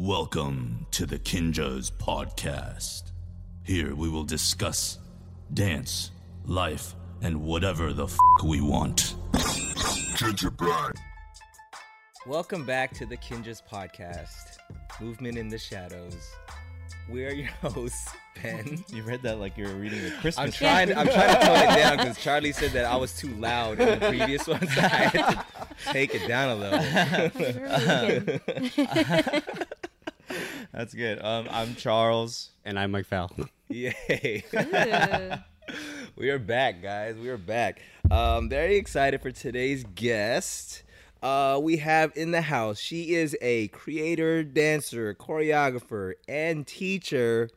Welcome to the Kinjaz Podcast. Here we will discuss dance, life, and whatever the f we want. Gingerbread. Welcome back to the Kinjaz Podcast, Movement in the Shadows. We are your hosts, Ben. You read that like you were reading a Christmas. I'm trying. I'm trying to tone it down because Charlie said that I was too loud in the previous one, so I had to take it down a little. That's good. Um, I'm Charles. And I'm Mike Val. Yay! we are back, guys. We are back. Um, very excited for today's guest. Uh, we have in the house. She is a creator, dancer, choreographer, and teacher.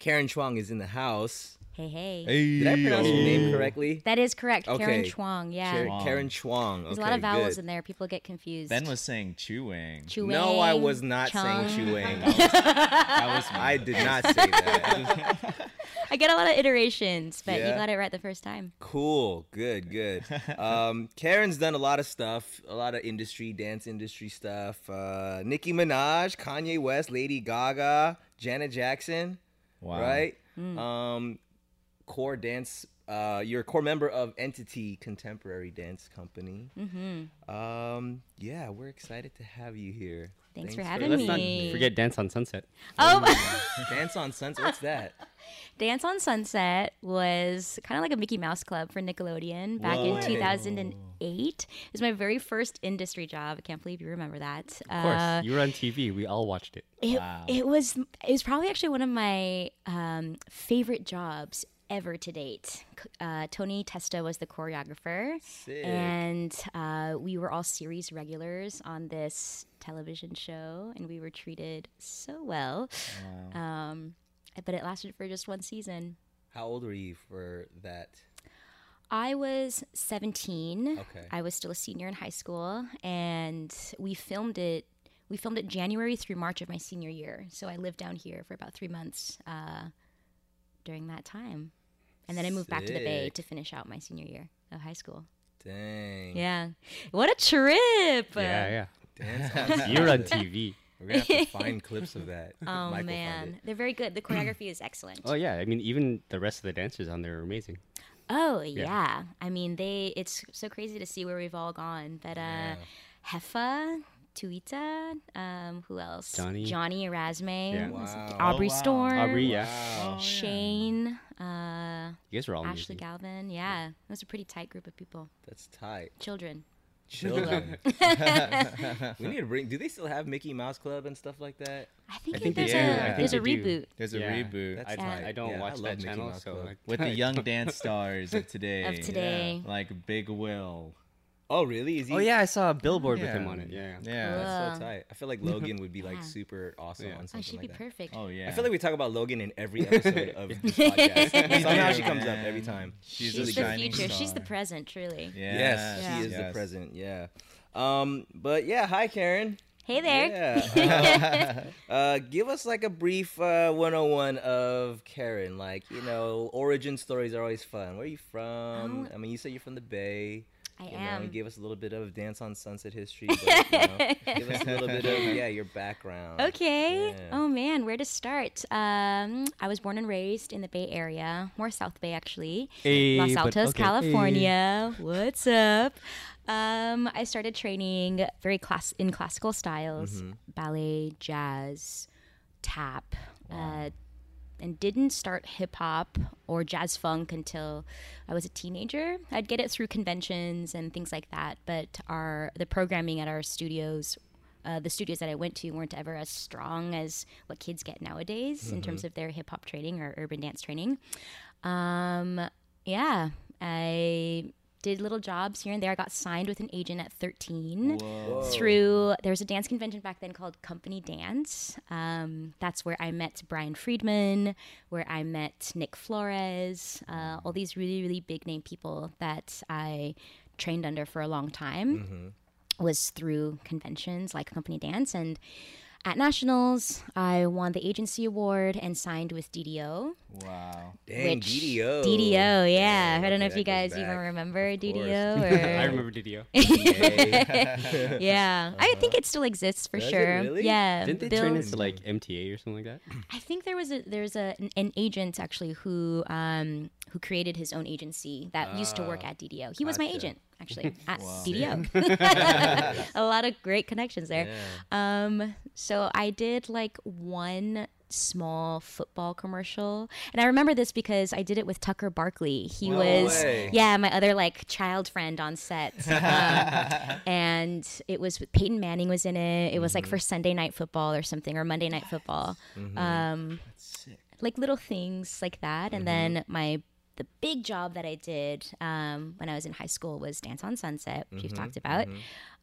Karen Chuang is in the house. Hey, hey. Did I pronounce your name correctly? That is correct. Karen Okay. Chuang. Yeah. Karen, Karen Chuang. There's a lot of vowels good. in there. People get confused. Ben was saying chewing. Chewing, No, I was not chung. saying chewing. That was me. I did not say that. I get a lot of iterations, but Yeah. you got it right the first time. Cool. Good, good. Um, Karen's done a lot of stuff, a lot of industry, dance industry stuff. Uh, Nicki Minaj, Kanye West, Lady Gaga, Janet Jackson, Wow. right? Um, core dance. Uh, you're a core member of Entity Contemporary Dance Company. Mm-hmm. Um, yeah, we're excited to have you here. Thanks for having me. Let's not forget Dance on Sunset. Oh, Dance on Sunset. What's that? Dance on Sunset was kind of like a Mickey Mouse Club for Nickelodeon back in 2008. It was my very first industry job. I can't believe you remember that. Of course, Uh, you were on TV. We all watched it. It, Wow. it was it was probably actually one of my um, favorite jobs ever to date. Uh, Tony Testa was the choreographer, Sick. and uh, we were all series regulars on this television show, and we were treated so well. Um, but it lasted for just one season. How old were you for that? I was 17. Okay. I was still a senior in high school, and we filmed it. We filmed it January through March of my senior year. So I lived down here for about three months uh, during that time, and then I moved back to the Bay to finish out my senior year of high school. Dang. Yeah, what a trip! Yeah, yeah. on You're on TV. We're gonna have to find clips of that. Oh Mike will find man, they're very good. The choreography is excellent. Oh yeah. I mean, even the rest of the dancers on there are amazing. Oh yeah. I mean they it's so crazy to see where we've all gone. But uh Hefa, Tuita, um, who else? Johnny. Johnny Erasme, Yeah. Wow. Aubrey Oh, wow. Storm, Aubrey, yeah. Wow. Shane, uh, You guys were all Ashley amazing. Galvin. Yeah. It was a pretty tight group of people. That's tight. Children. Children. we need to bring. Do they still have Mickey Mouse Club and stuff like that? I think, I think there's they a do. I think there's a they do. reboot There's a Yeah. reboot That's I, tight. I don't Yeah, watch love that Mickey channel, Mouse so Club. With the young dance stars of today. Of today. Like Big Will. Oh, really? Is he? Oh yeah, I saw a billboard with Yeah. him on it. Yeah. Yeah. That's so Whoa. tight. I feel like Logan would be like Yeah. super awesome Yeah. on Oh, something she'd like be that. perfect. Oh yeah. I feel like we talk about Logan in every episode of this podcast. Somehow she comes up every time. She's, She's a the shining future. She's the star. present, truly. Yes, Yes, Yeah. she is the yes. present. Yeah. Um. But yeah. Hi, Karen. Hey there. Yeah. uh, give us like a brief uh, 101 of Karen. Like, you know, origin stories are always fun. Where are you from? I mean, you said you're from the Bay. I you Know, am. you gave us a little bit of Dance on Sunset history. But, you know, give us a little bit of, yeah, your background. Okay. Yeah. Oh man, where to start? Um, I was born and raised in the Bay Area, more South Bay actually, Hey, Los but Altos, okay. California. What's up? Um, I started training very class in classical styles, Mm-hmm. ballet, jazz, tap. Uh, and didn't start hip hop or jazz funk until I was a teenager. I'd get it through conventions and things like that, but our the programming at our studios, uh, the studios that I went to, weren't ever as strong as what kids get nowadays in terms of their hip hop training or urban dance training. Um, yeah, I did little jobs here and there. I got signed with an agent at 13 through there was a dance convention back then called Company Dance. Um, that's where I met Brian Friedman, where I met Nick Flores, uh, all these really really big name people that I trained under for a long time. Was through conventions like Company Dance and. At nationals, I won the agency award and signed with DDO, Wow. Dang, which DDO. DDO, yeah. Yeah, I don't know if you guys even remember Of. DDO or I remember Didio. Okay. yeah. I think it still exists for Uh-huh. Does it sure. really? Yeah. Didn't they Bill- turn into like MTA or something like that? I think there was a there's a an, an agent actually who um who created his own agency that used to work at DDO. He was my Ah, agent actually at DDO. a lot of great connections there. Um so I did like one small football commercial and I remember this because I did it with Tucker Barkley. He No was way. yeah, my other like child friend on set. Um, and it was Peyton Manning was in it. It was like for Sunday night football or something or Monday night football. Um like little things like that. And then my the big job that I did um, when I was in high school was Dance on Sunset, which you've talked about.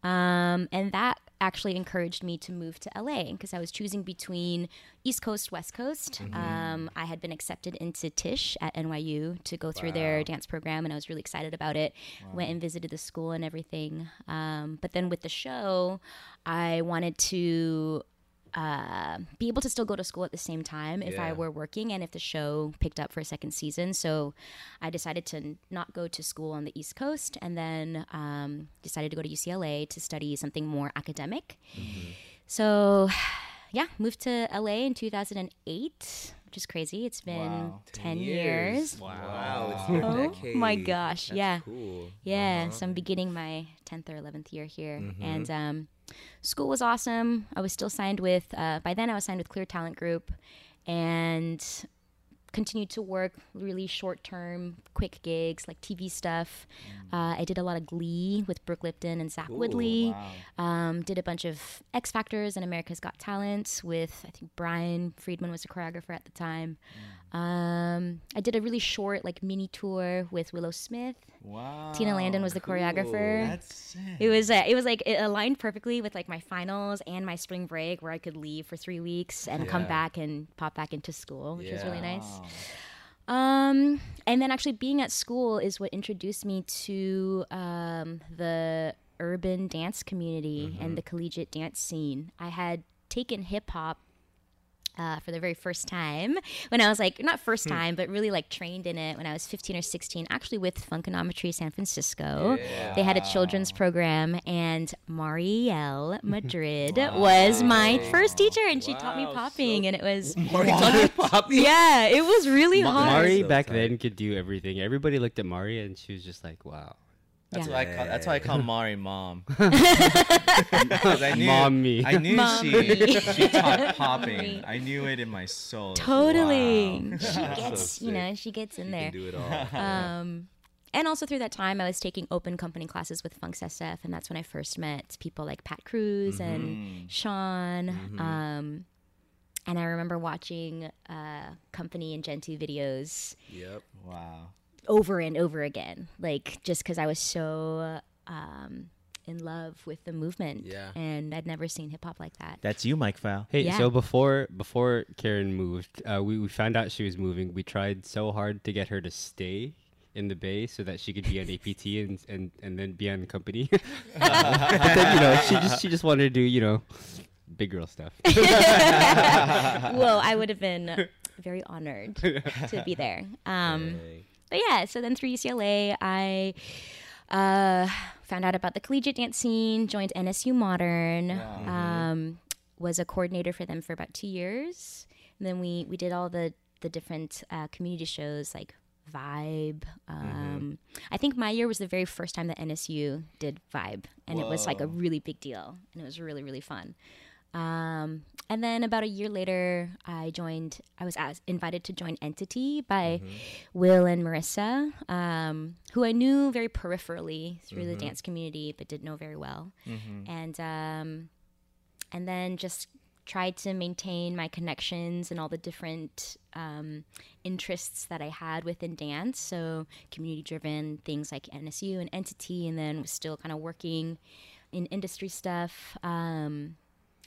Um, and that actually encouraged me to move to LA because I was choosing between East Coast, West Coast. Um, I had been accepted into Tisch at NYU to go through their dance program, and I was really excited about it. Went and visited the school and everything. Um, but then with the show, I wanted to uh, be able to still go to school at the same time if I were working and if the show picked up for a second season. So I decided to not go to school on the East Coast and then um, decided to go to UCLA to study something more academic. So, yeah, moved to LA in 2008, which is crazy. It's been Wow. 10 years. Wow, it's your Oh decade. my gosh, That's yeah. Cool. Yeah, so I'm beginning my 10th or 11th year here. Mm-hmm. And um, school was awesome. I was still signed with, uh, by then I was signed with Clear Talent Group and continued to work really short term, quick gigs like TV stuff. Uh, I did a lot of Glee with Brooke Lipton and Zach Woodlee. Um, did a bunch of X Factors and America's Got Talent with, I think Brian Friedman was a choreographer at the time. Um, I did a really short, like, mini tour with Willow Smith. Wow. Tina Landon was the choreographer. That's sick. It was uh, it was like it aligned perfectly with like my finals and my spring break where I could leave for three weeks and come back and pop back into school, which was really Yeah. nice. Um, and then actually being at school is what introduced me to um, the urban dance community and the collegiate dance scene. I had taken hip hop uh, for the very first time when I was like, not first time, but really like trained in it when I was 15 or 16, actually with Funkanometry San Francisco. They had a children's program, and Mariel Madrid was my first teacher, and she taught me Wow, popping, and it was. Poppy. Yeah, it was really Ma- hard. Mari back tight. then could do everything. Everybody looked at Mari and she was just like, "Wow, That's Yeah. why I call. That's why I call Mari mom. 'Cause I knew, Mommy. I knew Mommy. she she taught popping. Mommy. I knew it in my soul. Totally. Wow. She gets, you know, she gets in You there. can do it all. Um, and also through that time, I was taking open company classes with Funk SF, and that's when I first met people like Pat Cruz Mm-hmm. and Sean. Um, and I remember watching uh, company and Gentoo videos yep. Wow. Over and over again, like just because I was so um, in love with the movement. Yeah. And I'd never seen hip hop like that. That's you, Mike Fowl. Hey, Yeah. so before before Karen moved, uh, we we found out she was moving. We tried so hard to get her to stay in the Bay so that she could be on APT and and, and then be on the company. Uh, but then you know she just she just wanted to do you know big girl stuff. well, I would have been very honored to be there. Um, Dang. But yeah, so then through UCLA, I uh, found out about the collegiate dance scene, joined NSU Modern, um, was a coordinator for them for about two years. And then we, we did all the, the different uh, community shows like Vibe. Um, I think my year was the very first time that NSU did Vibe, and it was like a really big deal, and it was really, really fun. Um, and then about a year later, I joined. I was asked, invited to join Entity by Will and Marissa, um, who I knew very peripherally through the dance community, but didn't know very well. And um, and then just tried to maintain my connections and all the different um, interests that I had within dance. So community driven things like NSU and Entity, and then was still kind of working in industry stuff. Um,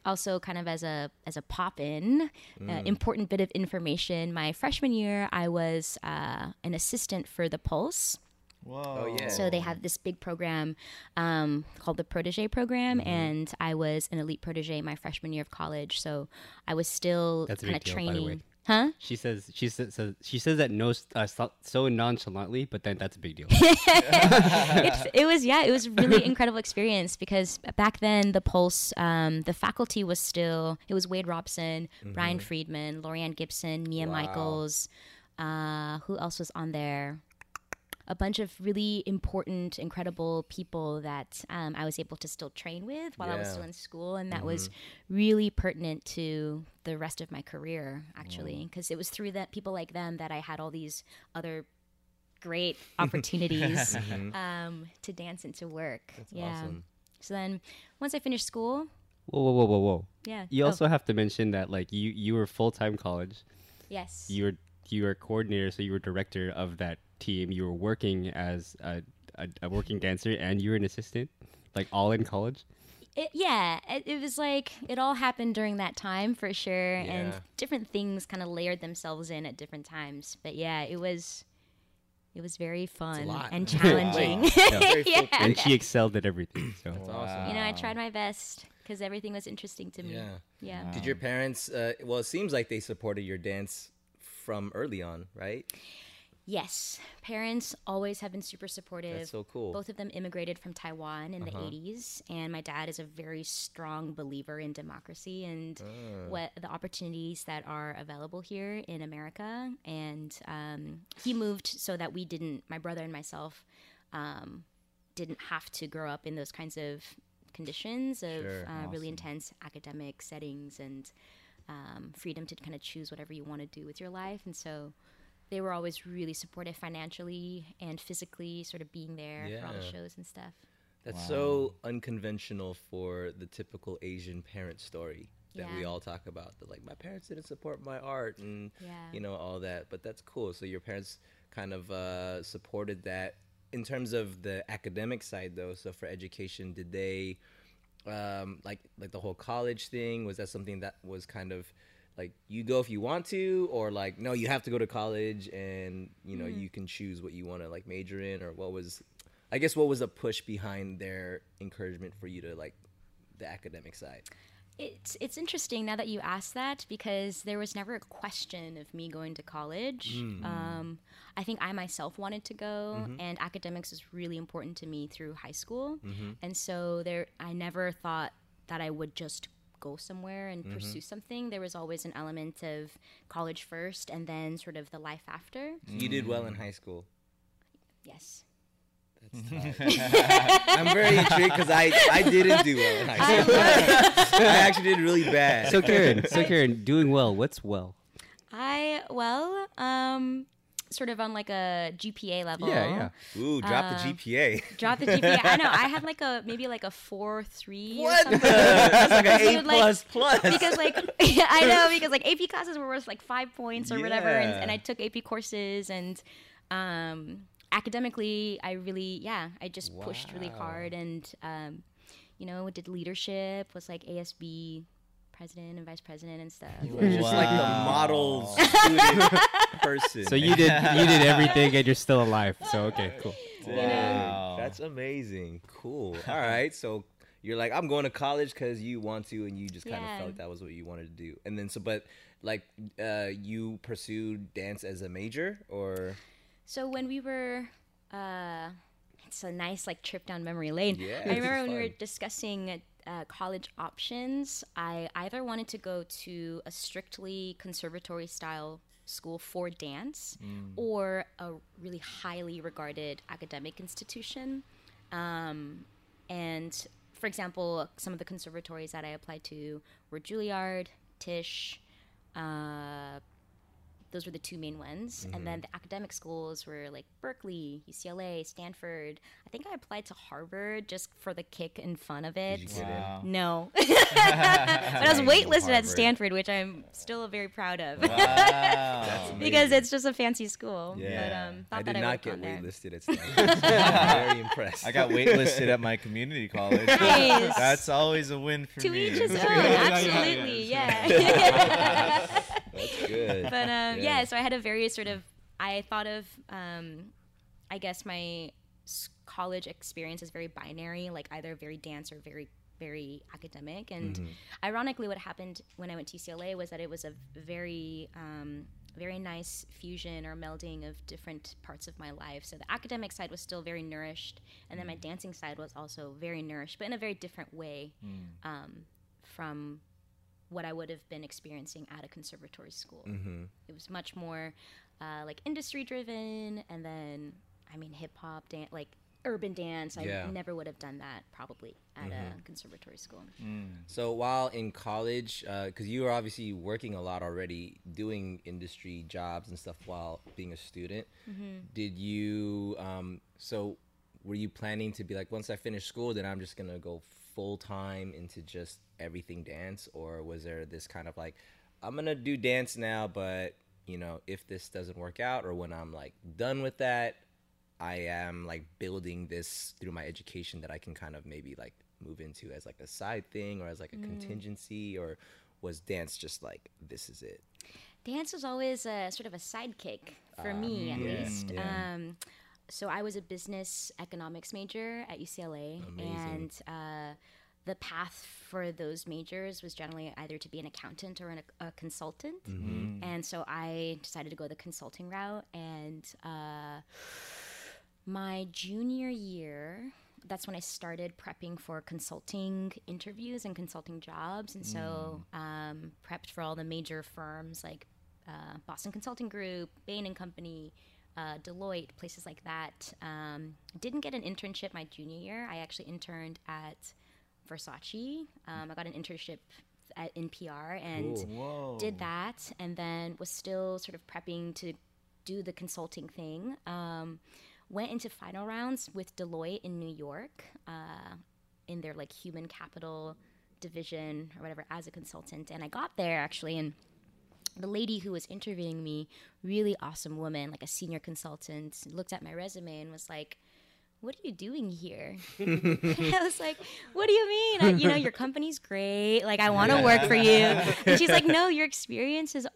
also kind of as a as a pop in uh, important bit of information my freshman year i was uh, an assistant for the pulse Whoa. Oh yeah. so they have this big program um, called the protege program and i was an elite protege my freshman year of college so i was still kind of big by the way. training Huh? She says she says, says she says that no uh, so, so nonchalantly, but then that's a big deal. it, it was yeah it was a really incredible experience because back then the pulse um, the faculty was still it was wade robson brian friedman laurieann gibson mia michaels uh, who else was on there a bunch of really important incredible people that um, i was able to still train with while i was still in school and that was really pertinent to the rest of my career actually because it was through that people like them that i had all these other great opportunities um, to dance and to work. yeah. awesome. So then, once I finished school, whoa, whoa, whoa, whoa, whoa! yeah. You Oh, also have to mention that like you you were full time college. yes. You were you were coordinator, so you were director of that team. You were working as a, a, a working dancer, and you were an assistant, like all in college. It, yeah, it, it was like it all happened during that time for sure, and different things kind of layered themselves in at different times. But yeah, it was. It was very fun and challenging. Very yeah. and she excelled at everything. So awesome. You know, I tried my best because everything was interesting to me. Yeah. Yeah. Did your parents? Uh, well, it seems like they supported your dance from early on, right? Yes, parents always have been super supportive. That's so cool. Uh-huh. Both of them immigrated from Taiwan in the 80s, and my dad is a very strong believer in democracy and Ah. what the opportunities that are available here in America. And um, he moved so that we didn't, my brother and myself, um, didn't have to grow up in those kinds of conditions of Sure. uh, really intense academic settings and um, freedom to kind of choose whatever you want to do with your life. And so they were always really supportive financially and physically, sort of being there for all the shows and stuff. That's so unconventional for the typical Asian parent story that we all talk about. That like my parents didn't support my art and Yeah. you know all that, but that's cool. So your parents kind of uh, supported that. In terms of the academic side, though, so for education, did they um, like like the whole college thing? Was that something that was kind of like you go if you want to, or like no, you have to go to college and you know mm-hmm. you can choose what you want to like major in, or what was I guess what was a push behind their encouragement for you to like the academic side? It's it's interesting now that you asked that because there was never a question of me going to college. Mm. Um, I think I myself wanted to go, mm-hmm. and academics was really important to me through high school, mm-hmm. and so there I never thought that I would just go somewhere and pursue something. There was always an element of college first, and then sort of the life after. You did well in high school. Yes. I'm very intrigued because I, I didn't do well in high school. I actually did really bad. so Karen, so Karen, doing well. What's well? I well, um, sort of on like a GPA level. Yeah, yeah. Ooh, drop Uh, the GPA. Drop the GPA. I know. I had like a maybe like a four three or What? something. That's like an Because A you like- plus plus. because like I know because like AP classes were worth like five points or whatever, and, and I took AP courses and um, academically I really yeah I just pushed really hard and um, you know did leadership was like ASB president and vice president and stuff. just like the model student person. So you did you did everything, and you're still alive. So okay, cool. Dang, That's amazing. Cool. All right. So you're like, I'm going to college because you want to, and you just kind Yeah. of felt that was what you wanted to do. And then, so, but like, uh, you pursued dance as a major, or So when we were, uh, it's a nice like trip down memory lane. Yeah, I remember is when we were discussing uh, college options. I either wanted to go to a strictly conservatory style school for dance, or a really highly regarded academic institution. Um, and for example, some of the conservatories that I applied to were Juilliard, Tisch. Uh, those were the two main ones. And then the academic schools were like Berkeley, UCLA, Stanford. I think I applied to Harvard just for the kick and fun of it. you get in? Wow. No. but I was waitlisted at Stanford, which I'm still very proud of. Wow. because it's just a fancy school. Yeah. But um, I that did I not would get gone there. waitlisted at Stanford. I'm very impressed. I got waitlisted at my community college. Nice. That's always a win for To me. To each his own. yeah, yeah, Absolutely. Yeah. Good. but um, yeah. Yeah. so I had a very sort of I thought of um, I guess my college experience is very binary, like either very dance or very very academic. And ironically, what happened when I went to UCLA was that it was a very um, very nice fusion or melding of different parts of my life. So the academic side was still very nourished, and then my dancing side was also very nourished, but in a very different way um, from what I would have been experiencing at a conservatory school. Mm-hmm. It was much more uh, like industry driven, and then I mean hip hop, dan- like urban dance. I Yeah. never would have done that probably at a mm-hmm. conservatory school. Mm. So while in college, uh, because you were obviously working a lot already, doing industry jobs and stuff while being a student, mm-hmm. did you? Um, so were you planning to be like, once I finish school, then I'm just gonna go full time into just everything dance, or was there this kind of like, I'm gonna do dance now, but you know, if this doesn't work out, or when I'm like done with that, I am like building this through my education that I can kind of maybe like move into as like a side thing or as like a contingency or was dance just like this is it? Dance was always a sort of a sidekick for me, at yeah, least. yeah. Um, so I was a business economics major at UCLA, and uh, the path for those majors was generally either to be an accountant or an, a consultant. And so I decided to go the consulting route, and uh, my junior year that's when i started prepping for consulting interviews and consulting jobs. And so um, prepped for all the major firms like uh, boston consulting group bain and company uh, deloitte places like that um, didn't get an internship my junior year i actually interned at versace um, i got an internship at, NPR pr and did that and then was still sort of prepping to do the consulting thing. Um, went into final rounds with Deloitte in New York uh, in their like human capital division or whatever as a consultant, and I got there actually and. The lady who was interviewing me, really awesome woman, like a senior consultant, looked at my resume and was like, what are you doing here? I was like, what do you mean? I, you know, your company's great. Like, I want to work for you. And she's like, no, your experience is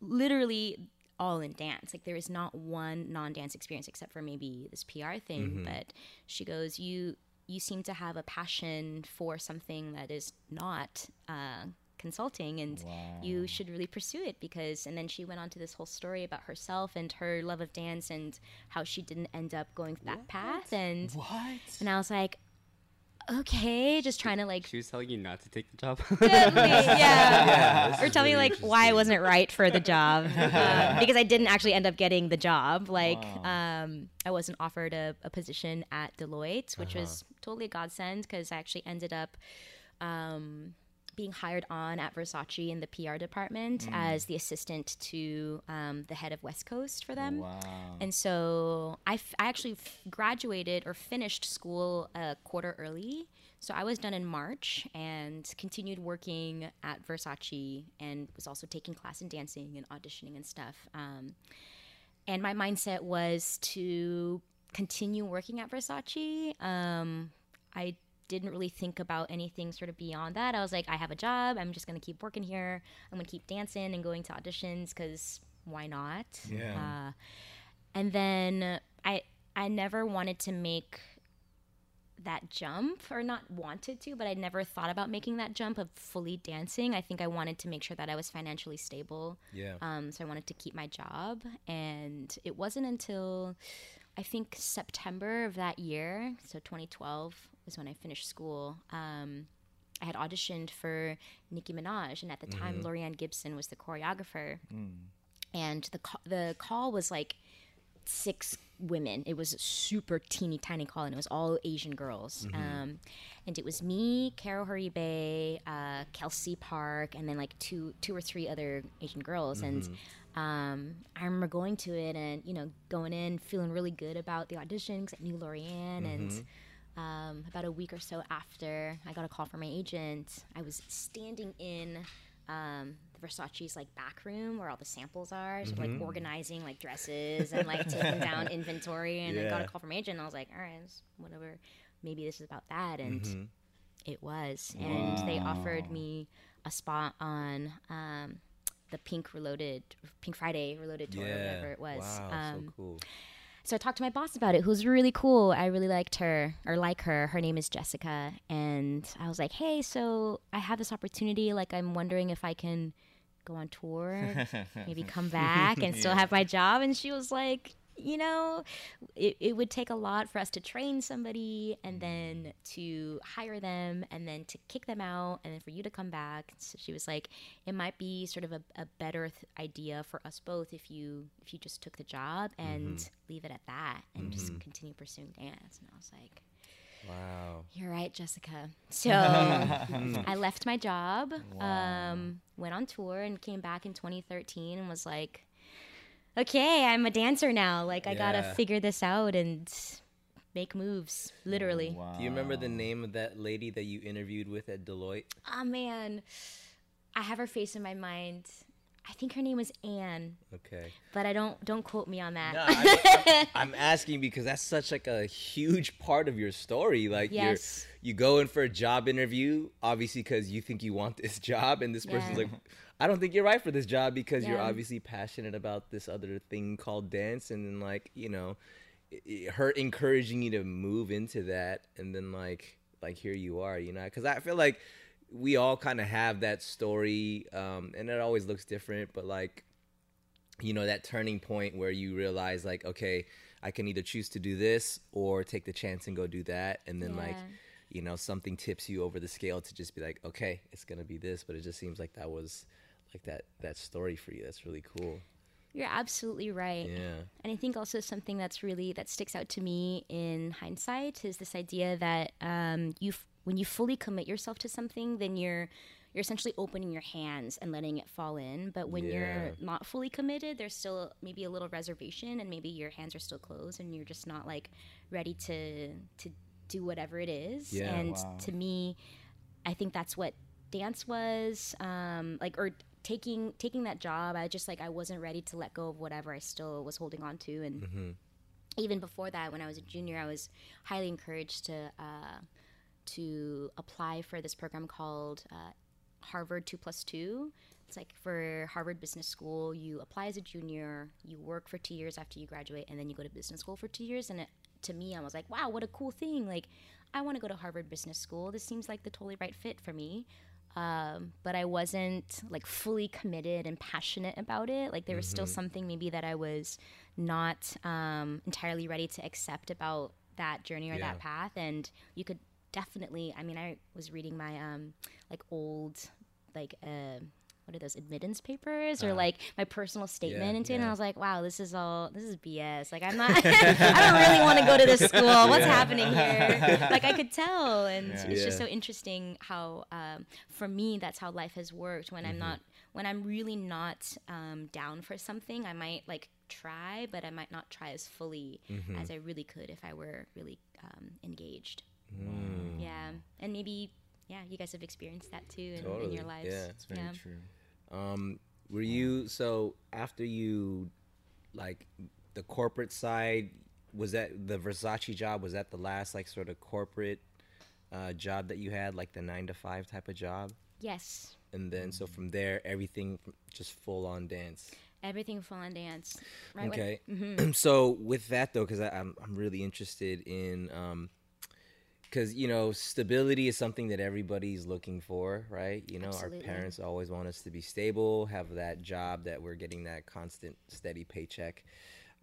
literally all in dance. Like, there is not one non dance experience except for maybe this PR thing. But she goes, you you seem to have a passion for something that is not uh, consulting and you should really pursue it because and then she went on to this whole story about herself and her love of dance and how she didn't end up going that path and What? and I was like okay just trying to like She was telling you not to take the job. Definitely, yeah. this or is tell me like why I wasn't right for the job um, because I didn't actually end up getting the job. Like um, I wasn't offered a, a position at Deloitte, which was totally a godsend because I actually ended up um, being hired on at Versace in the PR department as the assistant to um, the head of West Coast for them. Wow. And so I, f- I actually f- graduated or finished school a quarter early. So I was done in March and continued working at Versace and was also taking class in dancing and auditioning and stuff. Um, and my mindset was to continue working at Versace. Um, I didn't really think about anything sort of beyond that. I was like, I have a job. I'm just going to keep working here. I'm going to keep dancing and going to auditions because why not? Yeah. Uh, and then I I never wanted to make that jump or not wanted to but i never thought about making that jump of fully dancing i think i wanted to make sure that i was financially stable Yeah. um, so I wanted to keep my job. And it wasn't until I think September of that year, so 2012 was when I finished school. Um, I had auditioned for Nicki Minaj, and at the time, Laurieann Gibson was the choreographer. And the the call was like six women. It was a super teeny tiny call, and it was all Asian girls. Um, and it was me, Carol Huribe, uh, Kelsey Park, and then like two two or three other Asian girls. And um, I remember going to it and you know going in feeling really good about the audition because I knew Laurieann and. Um, about a week or so after, I got a call from my agent. I was standing in um, the Versace's like back room where all the samples are, so like organizing like dresses and like taking down inventory. And I got a call from my agent. And I was like, all right, whatever. Maybe this is about that. And it was. And they offered me a spot on um, the Pink Reloaded, Pink Friday Reloaded tour, or whatever it was. Wow, um, so cool. So I talked to my boss about it, who's really cool. I really liked her or like her. Her name is Jessica. And I was like, hey, so I have this opportunity. Like, I'm wondering if I can go on tour, maybe come back and still have my job. And she was like, you know, it, it would take a lot for us to train somebody and mm-hmm. then to hire them and then to kick them out and then for you to come back. So she was like, it might be sort of a, a better th- idea for us both if you if you just took the job and mm-hmm. leave it at that and just mm-hmm. continue pursuing dance. And I was like, Wow. you're right, Jessica. So I left my job, um, went on tour, and came back in 2013 and was like, okay, I'm a dancer now. Like, I gotta figure this out and make moves, literally. Wow. Do you remember the name of that lady that you interviewed with at Deloitte? Oh, man. I have her face in my mind. I think her name was Anne, Okay. but I don't don't quote me on that. No, I'm, I'm asking because that's such like a huge part of your story. Like Yes. you're you go in for a job interview, obviously because you think you want this job, and this person's Yeah. like, I don't think you're right for this job because you're obviously passionate about this other thing called dance, and then like you know, i- i- her encouraging you to move into that, and then like like here you are, you know, because I feel like we all kind of have that story, um, and it always looks different, but like you know that turning point where you realize like okay i can either choose to do this or take the chance and go do that and then like you know something tips you over the scale to just be like okay it's gonna be this but it just seems like that was like that that story for you. That's really cool. You're absolutely right. yeah. And I think also something that's really that sticks out to me in hindsight is this idea that um, you f- when you fully commit yourself to something, then you're you're essentially opening your hands and letting it fall in. But when Yeah. you're not fully committed, there's still maybe a little reservation, and maybe your hands are still closed, and you're just not like ready to to do whatever it is. Yeah. and Wow. to me, I think that's what dance was um, like or taking taking that job i just like i wasn't ready to let go of whatever i still was holding on to and even before that when i was a junior i was highly encouraged to uh, to apply for this program called uh, harvard 2 plus 2 it's like for harvard business school you apply as a junior you work for two years after you graduate and then you go to business school for two years and it, to me i was like wow what a cool thing like i want to go to harvard business school this seems like the totally right fit for me um, but I wasn't like fully committed and passionate about it. Like there was still something maybe that I was not um, entirely ready to accept about that journey or Yeah. that path. And you could definitely. I mean, I was reading my um, like old like uh, what are those admittance papers or like my personal statement yeah, into it, and. I was like, wow, this is all this is BS. Like I'm not. I don't really want to go to this school. What's happening here? Like I could tell, and Yeah. it's just so interesting how um, for me that's how life has worked when Mm-hmm. i'm not when i'm really not um, down for something i might like try but i might not try as fully Mm-hmm. as i really could if i were really um, engaged Mm. yeah and maybe yeah you guys have experienced that too in, in your lives yeah. It's very yeah. true. Um, were you so after you like the corporate side? Was that the Versace job? Was that the last like sort of corporate uh, job that you had, like the nine to five type of job? yes And then so from there, everything just full on dance. everything full on dance right when- Okay. so with that though, because I'm I'm really interested in um, because you know stability is something that everybody's looking for, right? You know, Absolutely. our parents always want us to be stable, have that job that we're getting that constant, steady paycheck.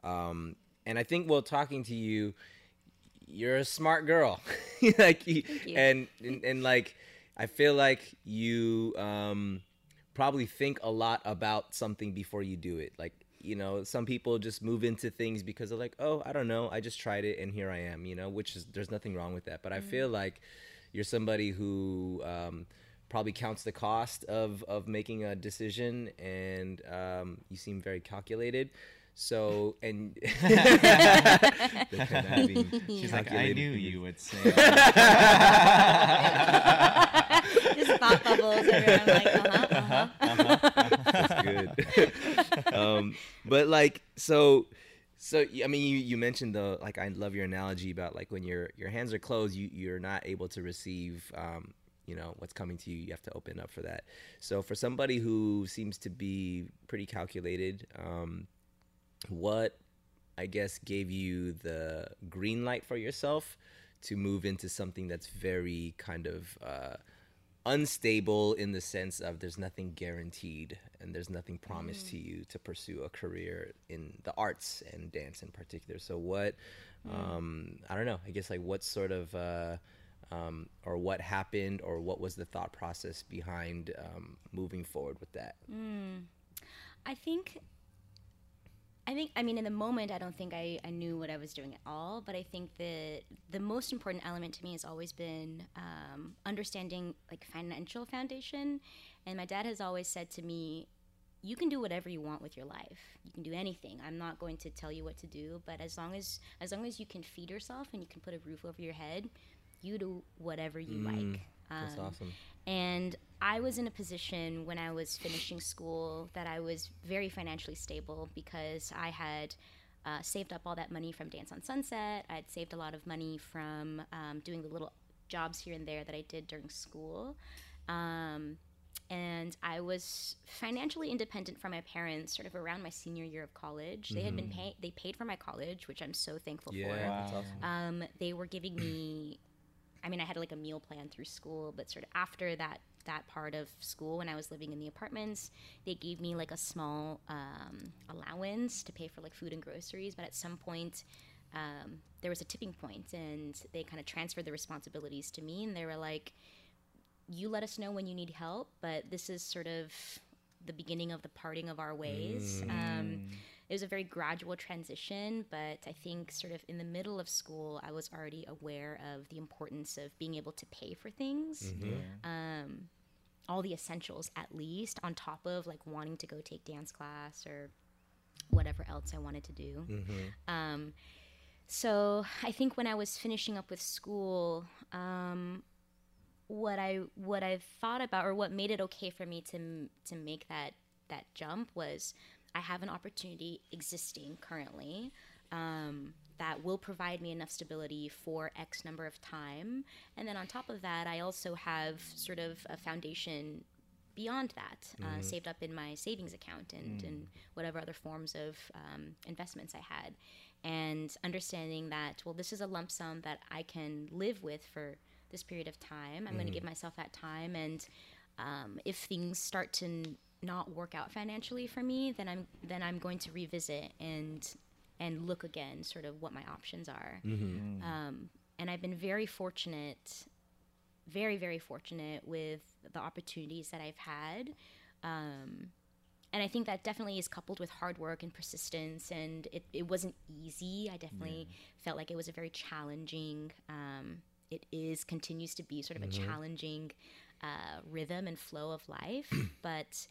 Um, and I think while talking to you, you're a smart girl, like you, you. and, and and like I feel like you um probably think a lot about something before you do it. Like, you know, some people just move into things because they're like, oh, I don't know, I just tried it and here I am, you know, which is there's nothing wrong with that. But I feel like you're somebody who um, probably counts the cost of of making a decision, and um, you seem very calculated. So and She's like, I knew you would say. just thought bubbles everyone like uh-huh, uh-huh. Good. um, but like, so, so I mean, you, you mentioned the like. I love your analogy about like when your your hands are closed, you you're not able to receive. Um, you know what's coming to you. You have to open up for that. So for somebody who seems to be pretty calculated, um, what I guess, gave you the green light for yourself to move into something that's very kind of uh, unstable in the sense of there's nothing guaranteed and there's nothing promised to you to pursue a career in the arts and dance in particular. So what, um, I don't know, I guess like what sort of, uh, um, or what happened or what was the thought process behind um, moving forward with that? I think I think I mean in the moment I don't think I, I knew what I was doing at all, but I think that the most important element to me has always been um, understanding like financial foundation. And my dad has always said to me, you can do whatever you want with your life. You can do anything. I'm not going to tell you what to do, but as long as as long as you can feed yourself and you can put a roof over your head, you do whatever you like. That's Um, awesome. and I was in a position when I was finishing school that I was very financially stable because I had uh, saved up all that money from Dance on Sunset. I had saved a lot of money from um, doing the little jobs here and there that I did during school. Um, and I was financially independent from my parents sort of around my senior year of college. They had been paying, they paid for my college, which I'm so thankful for. Yeah, that's awesome. Um, they were giving me, I mean, I had like a meal plan through school, but sort of after that that part of school, when I was living in the apartments, they gave me like a small um, allowance to pay for like food and groceries. But at some point, um, there was a tipping point, and they kind of transferred the responsibilities to me, and they were like, "You let us know when you need help, but this is sort of." The beginning of the parting of our ways. Um, it was a very gradual transition, but I think sort of in the middle of school, I was already aware of the importance of being able to pay for things, um, all the essentials at least, on top of like wanting to go take dance class or whatever else I wanted to do. Um, so I think when I was finishing up with school, um, what I what I thought about or what made it okay for me to to make that that jump was I have an opportunity existing currently um, that will provide me enough stability for X number of time, and then on top of that, I also have sort of a foundation beyond that uh, saved up in my savings account and, and whatever other forms of um, investments I had. And understanding that, well, this is a lump sum that I can live with for this period of time. I'm going to give myself that time. And um, if things start to not work out financially for me, then I'm then I'm going to revisit and and look again, sort of what my options are. Um, and I've been very fortunate very very fortunate with the opportunities that I've had. Um, and I think that definitely is coupled with hard work and persistence. And it, it wasn't easy. I definitely felt like it was a very challenging, um, it is, continues to be sort of a challenging uh, rhythm and flow of life. but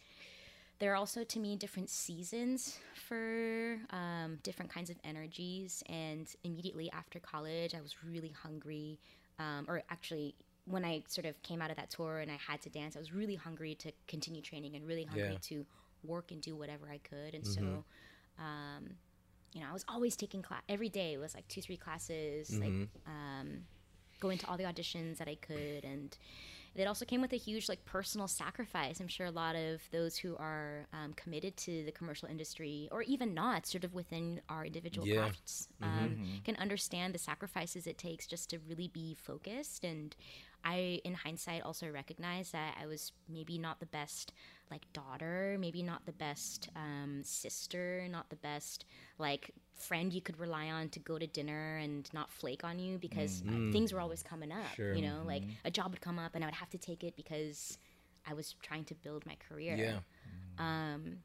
there are also to me different seasons for um, different kinds of energies. And immediately after college i was really hungry um, or actually when i sort of came out of that tour and i had to dance i was really hungry to continue training and really hungry Yeah. to work and do whatever i could. And so um, you know i was always taking class every day it was like two three classes like um, going to all the auditions that I could and it also came with a huge like personal sacrifice. I'm sure a lot of those who are um, committed to the commercial industry or even not, sort of within our individual Yeah. crafts, um, can understand the sacrifices it takes just to really be focused. And I, in hindsight, also recognize that I was maybe not the best like daughter, maybe not the best um, sister, not the best like friend you could rely on to go to dinner and not flake on you because uh, things were always coming up. Sure. You know, like a job would come up and I would have to take it because I was trying to build my career. Yeah. Um,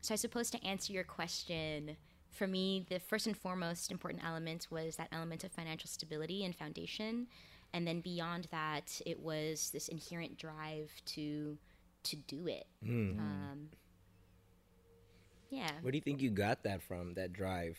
so I suppose to answer your question, for me, the first and foremost important element was that element of financial stability and foundation, and then beyond that, it was this inherent drive to to do it. Um, yeah, Where do you think you got that from? That drive?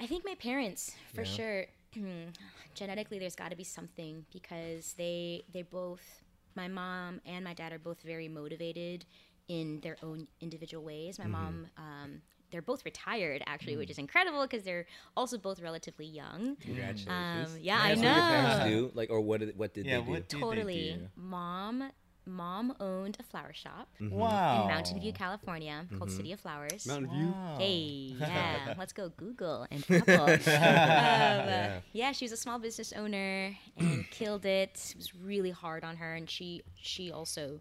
I think my parents, for sure. Genetically, there's got to be something because they they both, my mom and my dad are both very motivated in their own individual ways. My mom, um, they're both retired actually, which is incredible because they're also both relatively young. Congratulations. Um, yeah, I That's what your parents know. do? Like, or what? Did, what did Yeah, they do? what do they Totally. do? Mom mom owned a flower shop Wow. in Mountain View, California, called City of Flowers. Mountain View. Hey, yeah, let's go Google and Apple. um, yeah. yeah, she was a small business owner and killed it. It was really hard on her, and she she also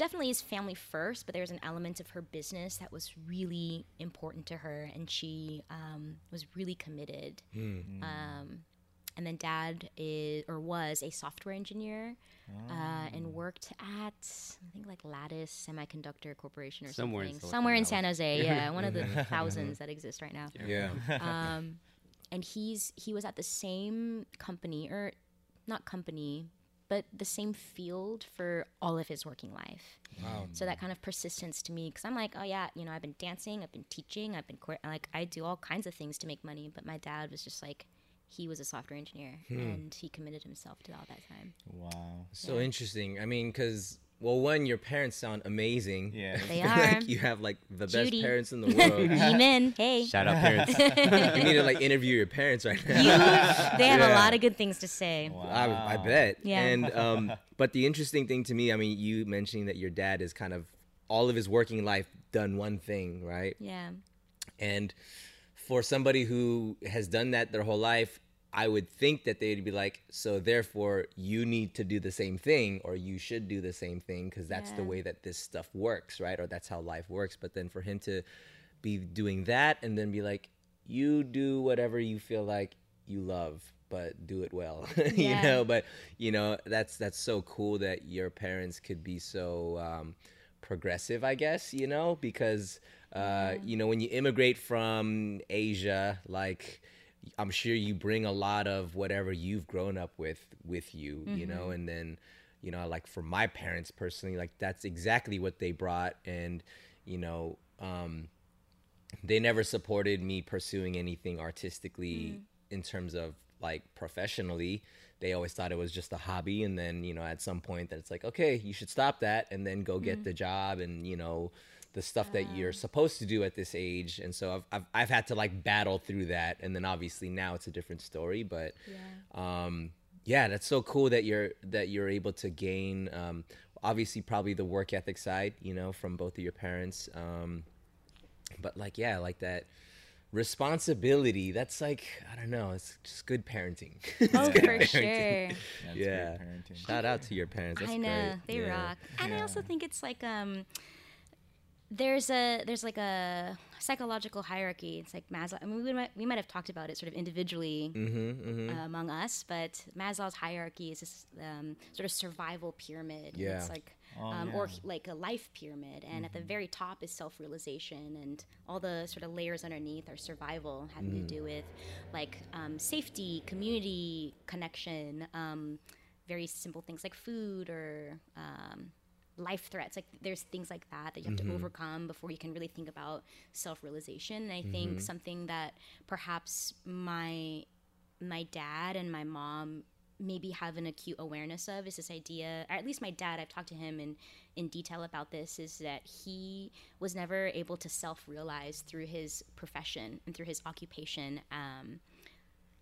definitely is family first, but there's an element of her business that was really important to her, and she um, was really committed. Um, and then dad is or was a software engineer uh, and worked at I think like Lattice Semiconductor Corporation or Somewhere something. Silicon Somewhere in San Jose, yeah, one of the thousands that exist right now. Yeah. And he's he was at the same company or not company, but the same field for all of his working life. Wow. So that kind of persistence to me, because I'm like, oh yeah, you know, I've been dancing, I've been teaching, I've been cour- like I do all kinds of things to make money. But my dad was just like, he was a software engineer, hmm. and he committed himself to all that time. Wow. So interesting. I mean, because well, one, your parents sound amazing. Yeah. They like are. you have like the Judy. best parents in the world. Amen. Hey, Shout out parents. you need to like interview your parents right now. they have a lot of good things to say. I, I bet. Yeah. And um, but the interesting thing to me, I mean, you mentioning that your dad is kind of all of his working life done one thing, right? Yeah. And for somebody who has done that their whole life, I would think that they'd be like, so therefore you need to do the same thing or you should do the same thing because that's the way that this stuff works, right? Or that's how life works. But then for him to be doing that and then be like, you do whatever you feel like you love, but do it well, you know? But, you know, that's, that's so cool that your parents could be so, um, progressive, I guess, you know, because uh, you know, when you immigrate from Asia, like I'm sure you bring a lot of whatever you've grown up with with you, you mm-hmm. know, and then you know, like for my parents personally, like that's exactly what they brought and you know, um they never supported me pursuing anything artistically mm-hmm. in terms of like professionally. They always thought it was just a hobby and then you know at some point that it's like okay you should stop that and then go get mm-hmm. the job and you know the stuff that you're supposed to do at this age and so I've, I've, I've had to like battle through that and then obviously now it's a different story but um yeah that's so cool that you're that you're able to gain um obviously probably the work ethic side you know from both of your parents um but like yeah like that responsibility that's like i don't know it's just good parenting It's Oh, good for parenting. sure. That's yeah great parenting. shout out to your parents that's I know great. they Yeah. rock, and I also think it's like um, there's a there's like a psychological hierarchy. It's like Maslow. I mean, we might we might have talked about it sort of individually Mm-hmm, uh, among us, but Maslow's hierarchy is this um, sort of survival pyramid. Yeah. It's like Oh, um, or like a life pyramid, and at the very top is self realization, and all the sort of layers underneath are survival, having to do with like um, safety, community connection, um, very simple things like food or um, life threats. Like there's things like that that you have to overcome before you can really think about self realization. And I think something that perhaps my my dad and my mom maybe have an acute awareness of is this idea or at least my dad i've talked to him in in detail about this is that he was never able to self-realize through his profession and through his occupation um,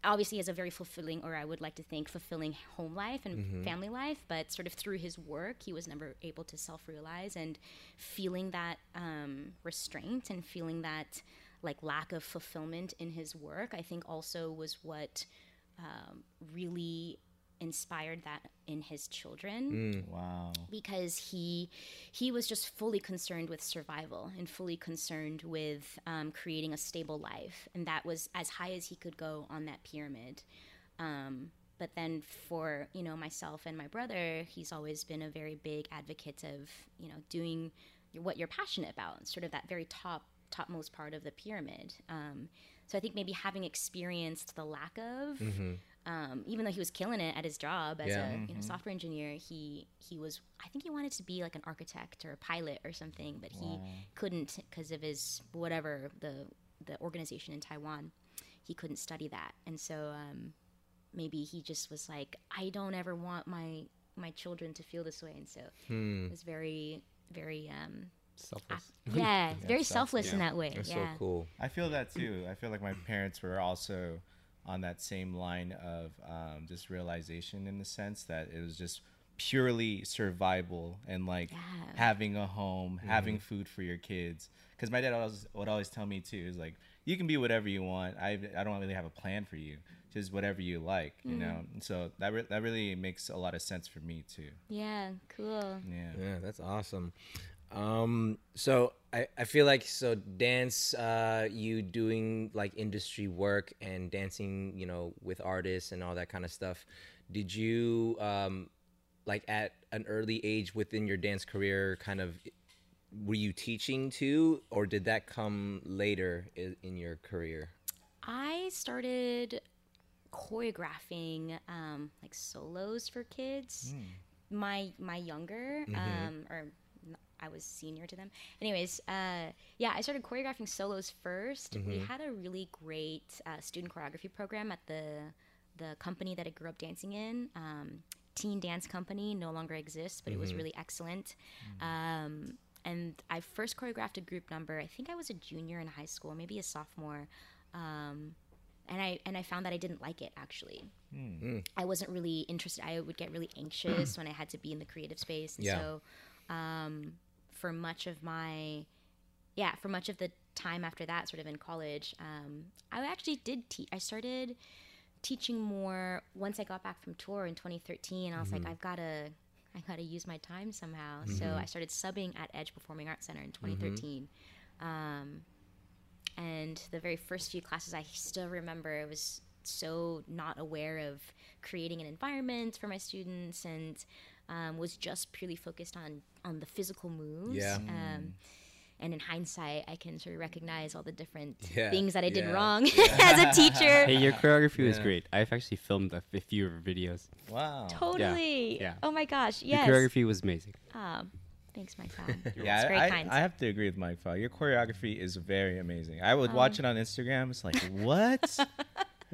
obviously has a very fulfilling or i would like to think fulfilling home life and family life but sort of through his work he was never able to self-realize and feeling that um, restraint and feeling that like lack of fulfillment in his work i think also was what um, really inspired that in his children Wow. because he he was just fully concerned with survival and fully concerned with um, creating a stable life. And that was as high as he could go on that pyramid. Um, but then for you know myself and my brother he's always been a very big advocate of you know doing what you're passionate about sort of that very top topmost part of the pyramid. Um, so i think maybe having experienced the lack of um, even though he was killing it at his job as Yeah. a you know software engineer, he he was I think he wanted to be like an architect or a pilot or something, but he couldn't because of his whatever the the organization in Taiwan. He couldn't study that, and so um, maybe he just was like, I don't ever want my my children to feel this way, and so it was very very um, Selfless. yeah very That's selfless in that way. that's yeah. so cool I feel that too. I feel like my parents were also on that same line of um, just realization in the sense that it was just purely survival and like Yeah. having a home, having food for your kids. Because my dad always would always tell me too is like you can be whatever you want. I I don't really have a plan for you. Just whatever you like, you know. And so that re- that really makes a lot of sense for me too. Yeah, cool. Yeah. Yeah, that's awesome. Um, so I, I feel like so dance, uh, you doing like industry work and dancing, you know, with artists and all that kind of stuff. Did you um, like at an early age within your dance career, kind of, were you teaching too, or did that come later in, in your career? I started choreographing um, like solos for kids. My my younger um, or I was senior to them. Anyways, uh, yeah, I started choreographing solos 1st We had a really great uh, student choreography program at the the company that I grew up dancing in. Um, Teen Dance Company no longer exists, but it was really excellent. Um, and I first choreographed a group number. I think I was a junior in high school, maybe a sophomore. Um, and I and I found that I didn't like it actually. I wasn't really interested. I would get really anxious when I had to be in the creative space. And Yeah. So, um, for much of my, yeah, for much of the time after that, sort of in college, um, I actually did teach. I started teaching more once I got back from tour in 2013. I was like, I've got to. I got to use my time somehow. So I started subbing at Edge Performing Arts Center in 2013. Um, and the very first few classes I still remember I was so not aware of creating an environment for my students and um, was just purely focused on on the physical moves Yeah. um, and in hindsight I can sort of recognize all the different Yeah, things that I did yeah, wrong as a teacher Hey, your choreography was great. I've actually filmed a, a few of your videos. Wow. totally yeah. oh my gosh Your choreography was amazing. um, thanks Mike. son Yeah, It's very I, kind. I have to agree with Mike Fowl. Your choreography is very amazing. I would Oh. watch it on Instagram. It's like, what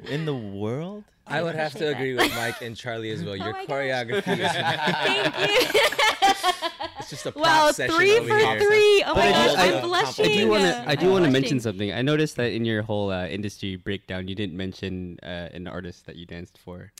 in the world? I would have to that. agree with Mike and Charlie as well. Your my gosh. choreography is thank you it's just a prop wow session three over for here. three oh my I gosh do- I- I'm blushing I do want to. I do want to mention something. I noticed that in your whole uh, industry breakdown, you didn't mention uh, an artist that you danced for.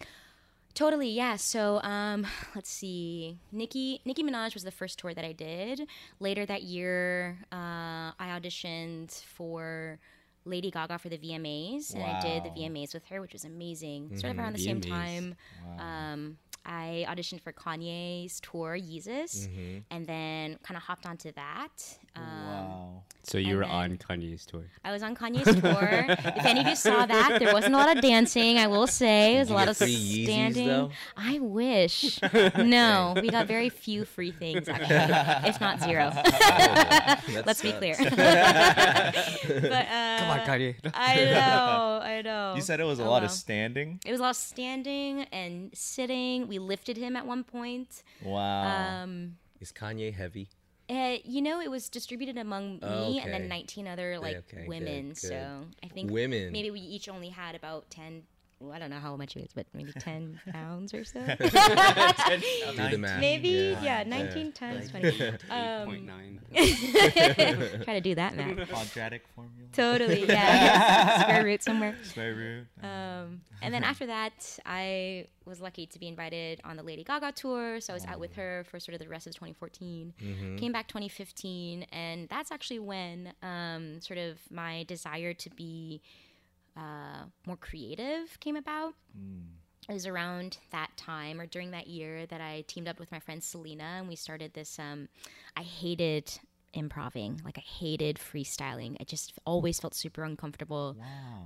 Totally, yeah. So, um, let's see. Nicki Nicki Minaj was the first tour that I did. Later that year, uh, I auditioned for Lady Gaga for the VMAs, and I did the VMAs with her, which was amazing. Sort of around the same VMAs. time, um, I auditioned for Kanye's tour, Yeezus, and then kind of hopped onto that. Um, wow. So you were on Kanye's tour. I was on Kanye's tour. if any of you saw that, there wasn't a lot of dancing. I will say, it was a lot of free Yeezys, standing. I wish. No, we got very few free things actually, if not zero. Let's be clear. but uh, Come on, Kanye. I know, I know. You said it was a Oh, lot well. of standing. It was a lot of standing and sitting. We lifted him at one point. Wow. Um, Is Kanye heavy? uh, you know, it was distributed among Oh, me and then 19 other like okay, good, women. good. So I think Women. maybe we each only had about 10. Well, I don't know how much it is, but maybe 10 pounds or so. Do the math. maybe, yeah, 19 times 20. Eight point nine. Try to do that math. Quadratic formula. Totally, yeah. Square root somewhere. Square root. Um, and then after that, I was lucky to be invited on the Lady Gaga tour. So I was out with her for sort of the rest of 2014. Came back 2015, and that's actually when um, sort of my desire to be uh, more creative came about. It was around that time or during that year that I teamed up with my friend Selena, and we started this. Um, I hated improving, like I hated freestyling. I just always felt super uncomfortable.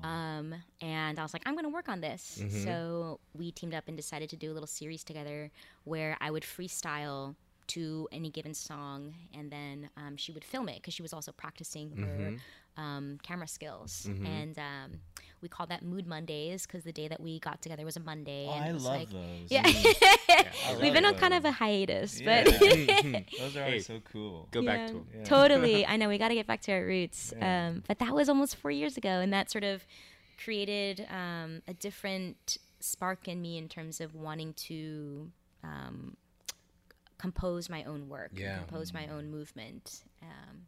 Um, and I was like, I'm going to work on this. So we teamed up and decided to do a little series together where I would freestyle to any given song, and then um, she would film it because she was also practicing her um, camera skills. And um, we called that Mood Mondays because the day that we got together was a Monday. Oh, and I it was love like, those. Yeah, I we've been love on kind of a hiatus, Yeah. but Those are always so cool. Go back Yeah, to him. Totally. I know we got to get back to our roots. Um, but that was almost four years ago, and that sort of created um, a different spark in me in terms of wanting to um, compose my own work, Yeah. compose my own movement. Um,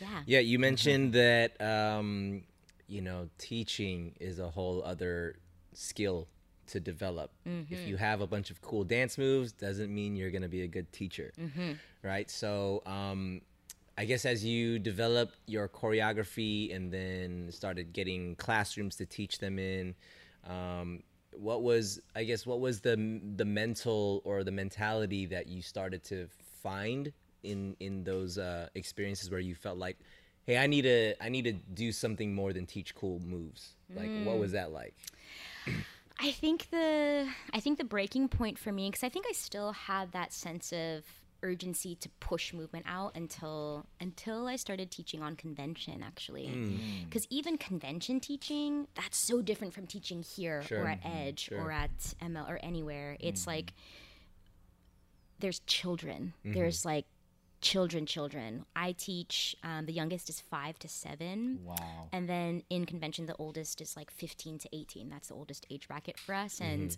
yeah. Yeah, you mentioned that um, you know teaching is a whole other skill to develop. If you have a bunch of cool dance moves, doesn't mean you're gonna be a good teacher, right? So, um, I guess as you developed your choreography and then started getting classrooms to teach them in, um, what was I guess what was the the mental or the mentality that you started to find in in those uh, experiences where you felt like, hey, I need to I need to do something more than teach cool moves. Like, what was that like? Mm. I think the I think the breaking point for me because I think I still had that sense of urgency to push movement out until until I started teaching on convention actually. Mm. Mm. Because even convention teaching that's so different from teaching here Sure. or at mm-hmm. Edge or at ML or anywhere. It's mm-hmm. like there's children. Mm-hmm. There's like children children I teach um, the youngest is five to seven Wow. and then in convention, the oldest is like 15 to 18. That's the oldest age bracket for us. And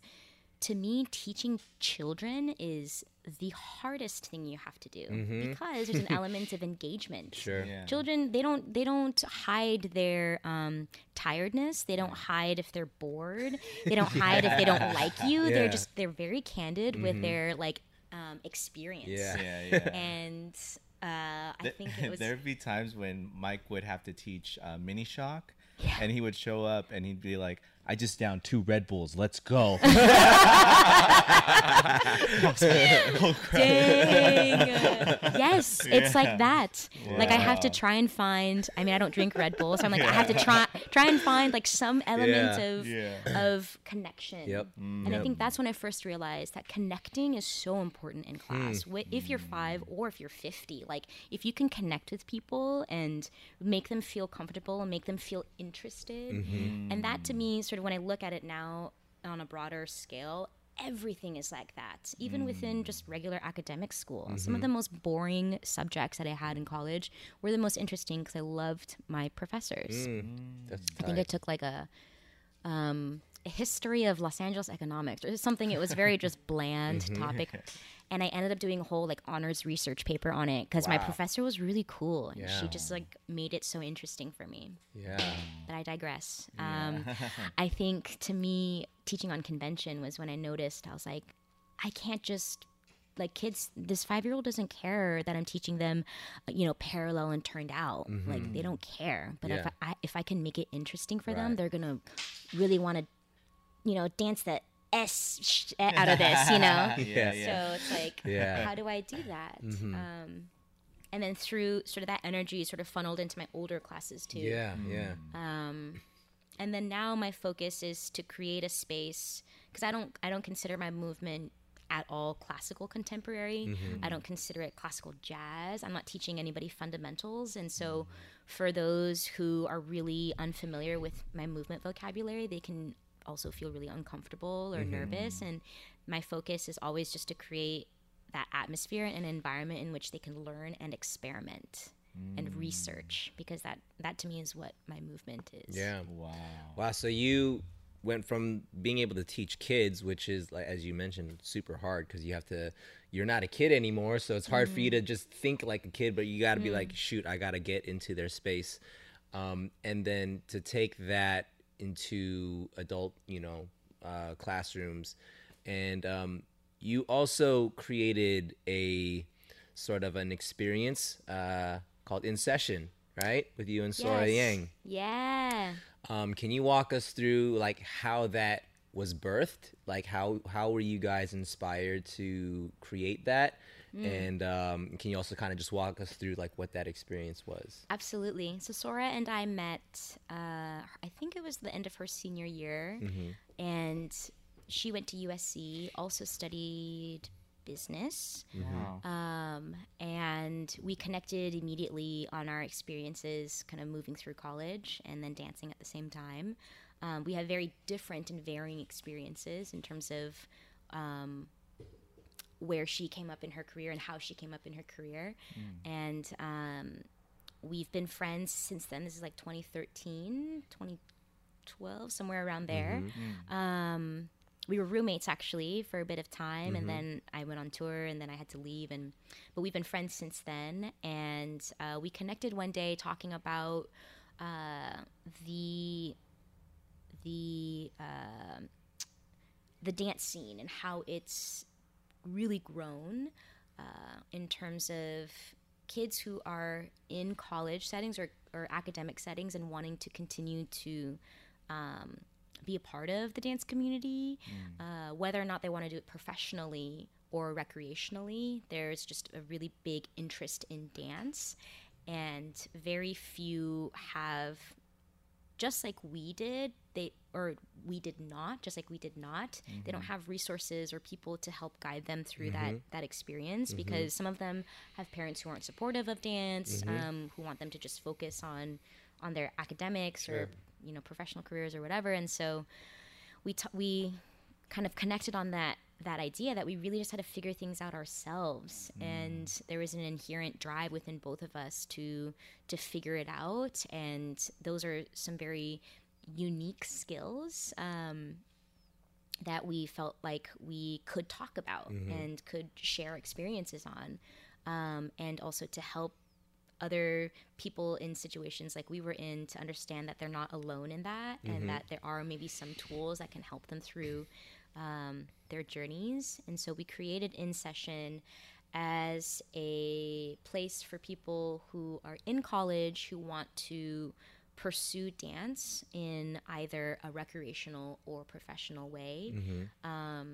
to me, teaching children is the hardest thing you have to do because there's an element of engagement. Sure. Yeah. Children, they don't they don't hide their um, tiredness. They don't hide if they're bored. They don't hide if they don't like you. Yeah. They're just they're very candid with their like um, experience. Yeah. Yeah, yeah. And uh, I think it was There'd be times when Mike would have to teach uh, mini shock, and he would show up and he'd be like, "I just downed two Red Bulls. Let's go." Oh, Dang. yes, it's like that. Like I have to try and find. I mean, I don't drink Red Bull, so I'm like I have to try try and find like some element Yeah. of Yeah. of connection. Yep. And I think that's when I first realized that connecting is so important in hmm. class. Wh- If you're five or if you're 50, like if you can connect with people and make them feel comfortable and make them feel interested, mm-hmm. and that to me, sort of when I look at it now on a broader scale, everything is like that. Even within mm. just regular academic school, some of mm-hmm. the most boring subjects that I had in college were the most interesting because I loved my professors. Mm. Mm. That's I think I took like a um, a history of Los Angeles economics or something. It was very just bland Mm-hmm. topic, and I ended up doing a whole like honors research paper on it because my professor was really cool and she just like made it so interesting for me. yeah. But I digress. Um, I think to me, teaching on convention was when I noticed I was like, I can't just like kids this five year old doesn't care that i'm teaching them uh, you know parallel and turned out like they don't care but if Mm-hmm. I, if i can make it interesting for them they're gonna really want to you know dance the s out of this you know yeah, yeah. so it's like Yeah. Mm-hmm. how do i do that um, and then through sort of that energy sort of funneled into my older classes too Yeah. Yeah. Um, and then now my focus is to create a space because I don't I don't consider my movement at all classical contemporary. I don't consider it classical jazz. I'm not teaching anybody fundamentals, and so for those who are really unfamiliar with my movement vocabulary, they can also feel really uncomfortable or mm-hmm. nervous. And my focus is always just to create that atmosphere and environment in which they can learn and experiment and mm. research because that that to me is what my movement is. Yeah. Wow. Wow. So you went from being able to teach kids, which is like as you mentioned, super hard because you have to. You're not a kid anymore, so it's hard for you mm-hmm. to just think like a kid, but you got to be mm. like, shoot, I got to get into their space, um, and then to take that into adult, you know, uh, classrooms, and um, you also created a sort of an experience uh, called In Session, right, with you and Sora Yes. Yang. Yeah. Um, can you walk us through like how that was birthed? Like how how were you guys inspired to create that? And um, can you also kind of just walk us through like what that experience was? Absolutely. So Sora and I met. Uh, I think it was the end of her senior year, and she went to USC. Also studied business, Wow. um, and we connected immediately on our experiences, kind of moving through college and then dancing at the same time. Um, we have very different and varying experiences in terms of um, where she came up in her career and how she came up in her career. And um, we've been friends since then. This is like 2013, 2012, somewhere around there. Um, we were roommates actually for a bit of time, and then I went on tour, and then I had to leave. And but we've been friends since then, and uh, we connected one day talking about uh, the the. um the dance scene and how it's really grown uh, in terms of kids who are in college settings or, or academic settings and wanting to continue to um, be a part of the dance community, uh, whether or not they want to do it professionally or recreationally. There's just a really big interest in dance, and very few have just like we did they or we did not just like we did not. They don't mm-hmm. have resources or people to help guide them through that mm-hmm. that experience mm-hmm. because some of them have parents who aren't supportive of dance um, who want them to just focus on on their academics or you know professional careers or whatever. And so we t- we kind of connected on that that idea that we really just had to figure things out ourselves. Mm. And there was an inherent drive within both of us to to figure it out. And those are some very unique skills um, that we felt like we could talk about and could share experiences on um, and also to help other people in situations like we were in to understand that they're not alone in that and that there are maybe some tools that can help them through um, their journeys. And so we created In Session as a place for people who are in college who want to pursue dance in either a recreational or professional way. Um,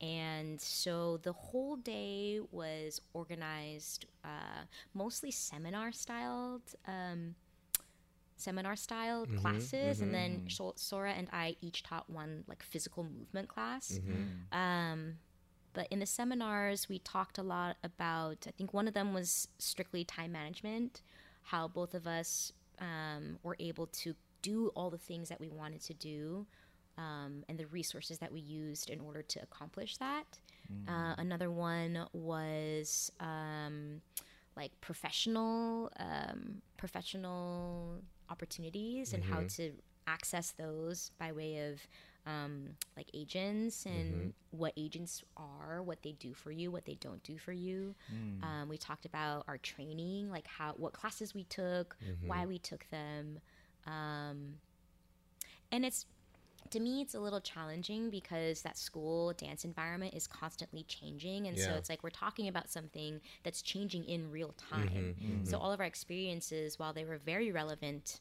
and so the whole day was organized uh, mostly seminar styled um, seminar styled classes. And then Sho- sora and i each taught one like physical movement class. Um, but in the seminars we talked a lot about i think one of them was strictly time management how both of us um, were able to do all the things that we wanted to do um, and the resources that we used in order to accomplish that. Uh, another one was um, like professional um, professional opportunities and how to access those by way of um, like agents and what agents are, what they do for you, what they don't do for you. Um, we talked about our training, like how what classes we took, why we took them, um, and it's to me it's a little challenging because that school dance environment is constantly changing. And so it's like we're talking about something that's changing in real time. So all of our experiences while they were very relevant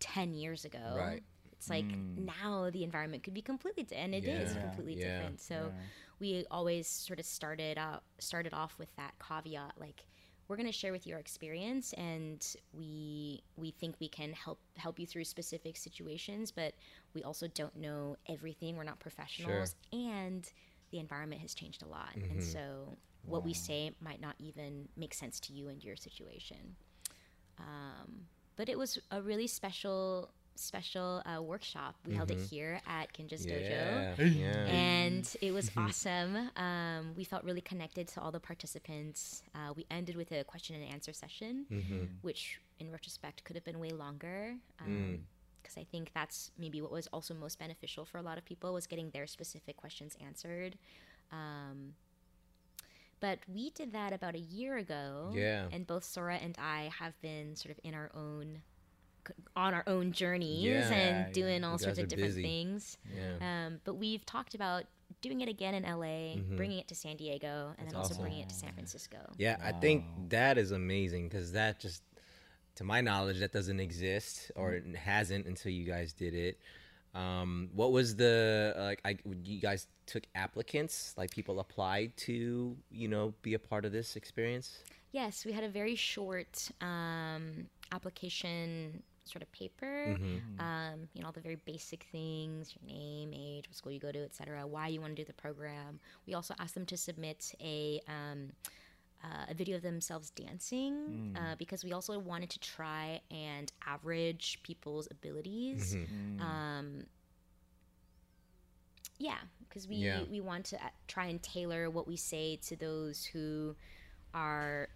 10 years ago Right. It's like now the environment could be completely di- and it is Yeah. completely Yeah. different. So we always sort of started out started off with that caveat like we're going to share with you our experience and we we think we can help help you through specific situations but we also don't know everything. We're not professionals and the environment has changed a lot. And so what we say might not even make sense to you and your situation. Um, but it was a really special special uh, workshop we held it here at Kinjaz dojo Yeah. Yeah. and it was awesome. Um, we felt really connected to all the participants. Uh, we ended with a question and answer session, which in retrospect could have been way longer. Because I think that's maybe what was also most beneficial for a lot of people was getting their specific questions answered. Um, but we did that about a year ago. Yeah. And both Sora and I have been sort of in our own on our own journeys Yeah. and Yeah, doing all You sorts of different busy. things. Yeah. Um, but we've talked about doing it again in LA, bringing it to San Diego, and then also awesome. bringing it to San Francisco. Yeah, I think that is amazing because that just, to my knowledge, that doesn't exist or it hasn't until you guys did it. Um, what was the like? I you guys took applicants, like people applied to, you know, be a part of this experience. Yes, we had a very short um, application sort of paper. Um, you know, all the very basic things: your name, age, what school you go to, etc. Why you want to do the program. We also asked them to submit a. Um, uh, a video of themselves dancing uh, because we also wanted to try and average people's abilities. Um, yeah, because we Yeah. we want to uh, try and tailor what we say to those who are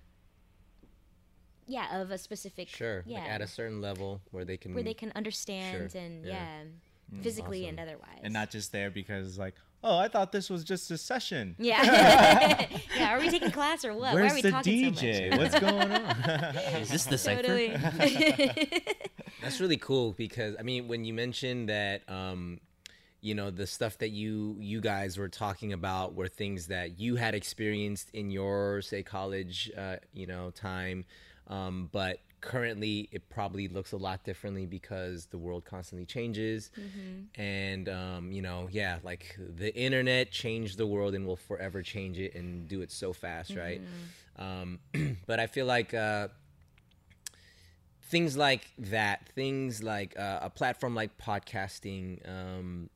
yeah of a specific Sure. yeah Like at a certain level where they can. where they can understand Sure, and yeah. yeah, physically and otherwise and not just there because like, oh, I thought this was just a session. yeah yeah are we taking class or what Where's why are we the talking DJ? so much What's going on? Is this the cipher? totally That's really cool because I mean, when you mentioned that, um, you know the stuff that you you guys were talking about were things that you had experienced in your say college uh, you know time um, but currently it probably looks a lot differently because the world constantly changes. And um, you know yeah like the internet changed the world and will forever change it and do it so fast right? Um, but i feel like uh, things like that things like uh, a platform like podcasting um,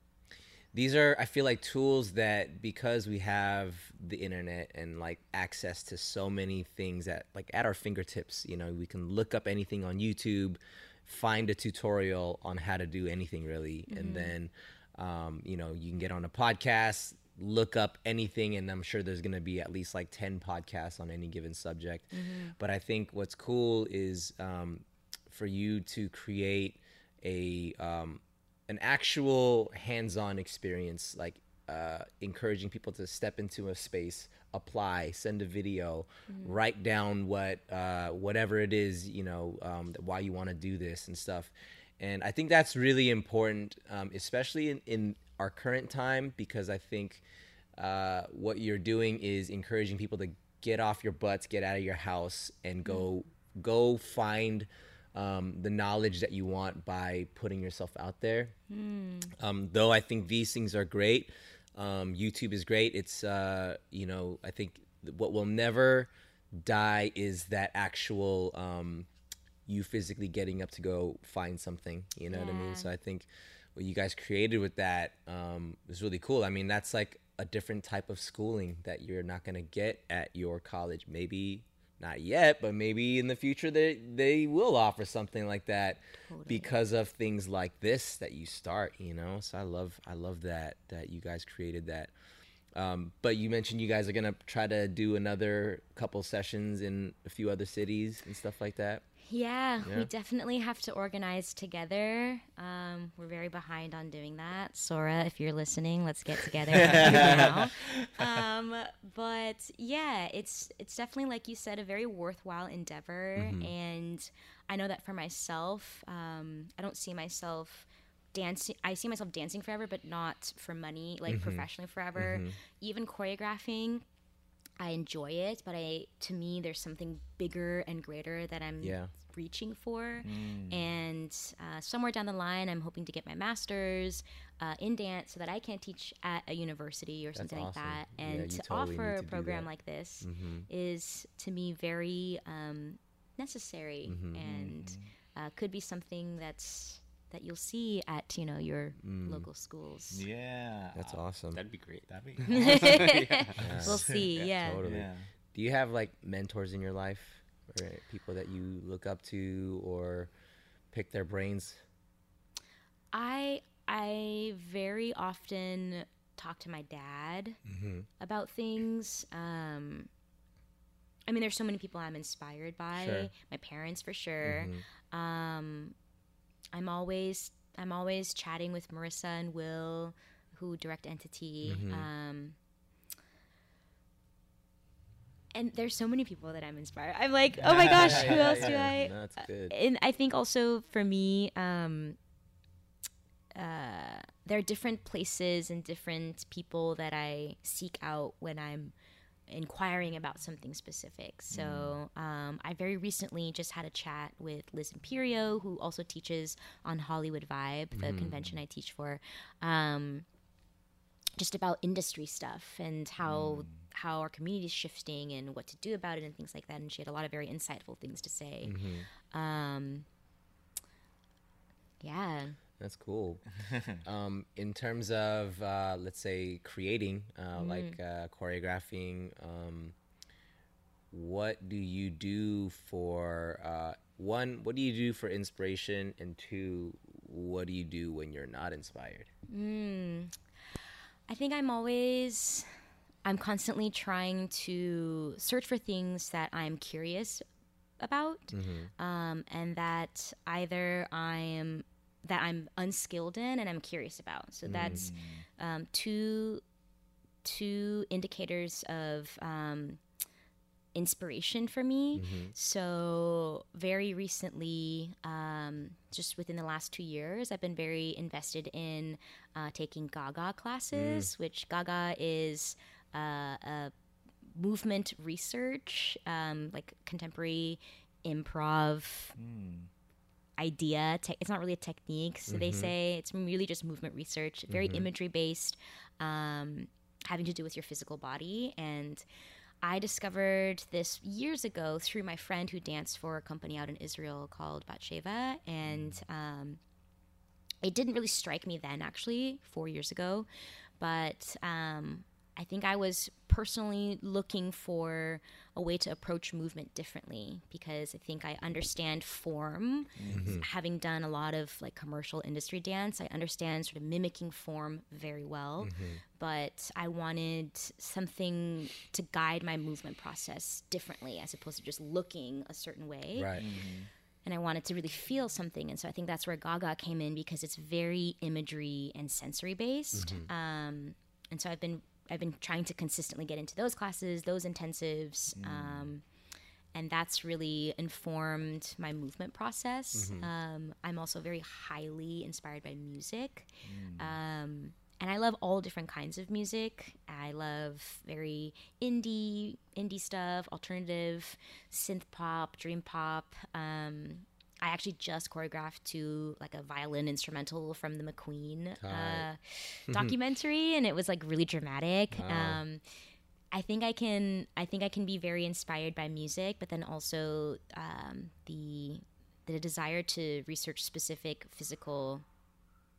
these are i feel like tools that because we have the internet and like access to so many things at like at our fingertips you know we can look up anything on youtube find a tutorial on how to do anything really. And then um, you know you can get on a podcast look up anything and i'm sure there's going to be at least like 10 podcasts on any given subject. But i think what's cool is um, for you to create a um, an actual hands-on experience like uh, encouraging people to step into a space apply send a video write down what uh, whatever it is you know um, why you want to do this and stuff. And i think that's really important um, especially in, in our current time because i think uh, what you're doing is encouraging people to get off your butts get out of your house and go go find um, the knowledge that you want by putting yourself out there. Um, though I think these things are great. Um, YouTube is great. It's uh, you know I think what will never die is that actual um, you physically getting up to go find something. You know what I mean? So I think what you guys created with that um, was really cool. I mean that's like a different type of schooling that you're not gonna get at your college. Maybe not yet, but maybe in the future they they will offer something like that because of things like this that you start. You know, so I love I love that that you guys created that. Um, but you mentioned you guys are gonna try to do another couple sessions in a few other cities and stuff like that. Yeah, Yeah. we definitely have to organize together. Um, we're very behind on doing that. Sora, if you're listening, let's get together now. Um, but yeah, it's it's definitely like you said, a very worthwhile endeavor, and I know that for myself, um, I don't see myself dancing. I see myself dancing forever, but not for money, like professionally forever. Even choreographing, I enjoy it, but I to me there's something bigger and greater that I'm Yeah. reaching for. And uh, somewhere down the line, I'm hoping to get my master's uh, in dance so that I can teach at a university or something like that. And you to totally offer to a program like this Mm-hmm. is to me very um, necessary Mm-hmm. and uh, could be something that's that you'll see at you know your local schools. Yeah. That's awesome. That'd be great. That'd be awesome. We'll see. Yeah. Totally. yeah. Do you have like mentors in your life or people that you look up to or pick their brains? I I very often talk to my dad about things. Um, I mean, there's so many people I'm inspired by. Sure. My parents, for sure. Um, I'm always I'm always chatting with Marissa and Will, who direct Entity. Um, and there's so many people that I'm inspired. I'm like, oh my gosh, who else do. I? No, That's good. and I think also for me, um, uh, there are different places and different people that I seek out when I'm inquiring about something specific. So um, I very recently just had a chat with Liz Imperio, who also teaches on Hollywood Vibe, the convention I teach for. Um, just about industry stuff and how how our community is shifting and what to do about it and things like that. And she had a lot of very insightful things to say. Um, yeah. That's cool. um, in terms of uh, let's say creating, uh, like uh, choreographing, um, what do you do for uh, one? What do you do for inspiration? And two, what do you do when you're not inspired? I think I'm always, I'm constantly trying to search for things that I'm curious about, um, and that either I'm that I'm unskilled in and I'm curious about. So that's um, two two indicators of um, inspiration for me. So, very recently, um, just within the last two years, I've been very invested in uh, taking Gaga classes, which Gaga is uh, a movement research, um, like contemporary improv idea. Te- it's not really a technique, so they say it's really just movement research, very imagery based, um, having to do with your physical body. And I discovered this years ago through my friend who danced for a company out in Israel called Batsheva, and um, it didn't really strike me then, actually, four years ago. But um, I think I was personally looking for a way to approach movement differently because I think I understand form. Mm-hmm. Having done a lot of like commercial industry dance, I understand sort of mimicking form very well. Mm-hmm. But I wanted something to guide my movement process differently as opposed to just looking a certain way Right. Mm-hmm. and I wanted to really feel something. And so I think that's where Gaga came in because it's very imagery and sensory based. Um, and so I've been I've been trying to consistently get into those classes, those intensives. Um, and that's really informed my movement process. Um, I'm also very highly inspired by music. Um, and I love all different kinds of music. I love very indie, indie stuff, alternative, synth pop, dream pop. Um, I actually just choreographed to like a violin instrumental from the McQueen uh, documentary, and it was like really dramatic. Um, I think I can. I think I can be very inspired by music, but then also um, the the desire to research specific physical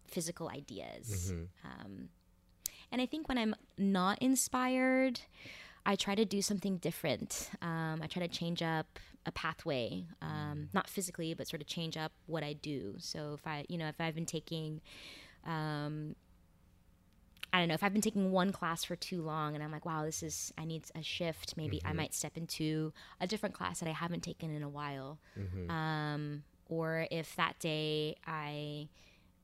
physical ideas. Um, and I think when I'm not inspired, I try to do something different. Um, I try to change up a pathway, um, not physically, but sort of change up what I do. So if I, you know, if I've been taking, um, I don't know, if I've been taking one class for too long and I'm like, wow, this is, I need a shift, maybe I might step into a different class that I haven't taken in a while. Um, or if that day I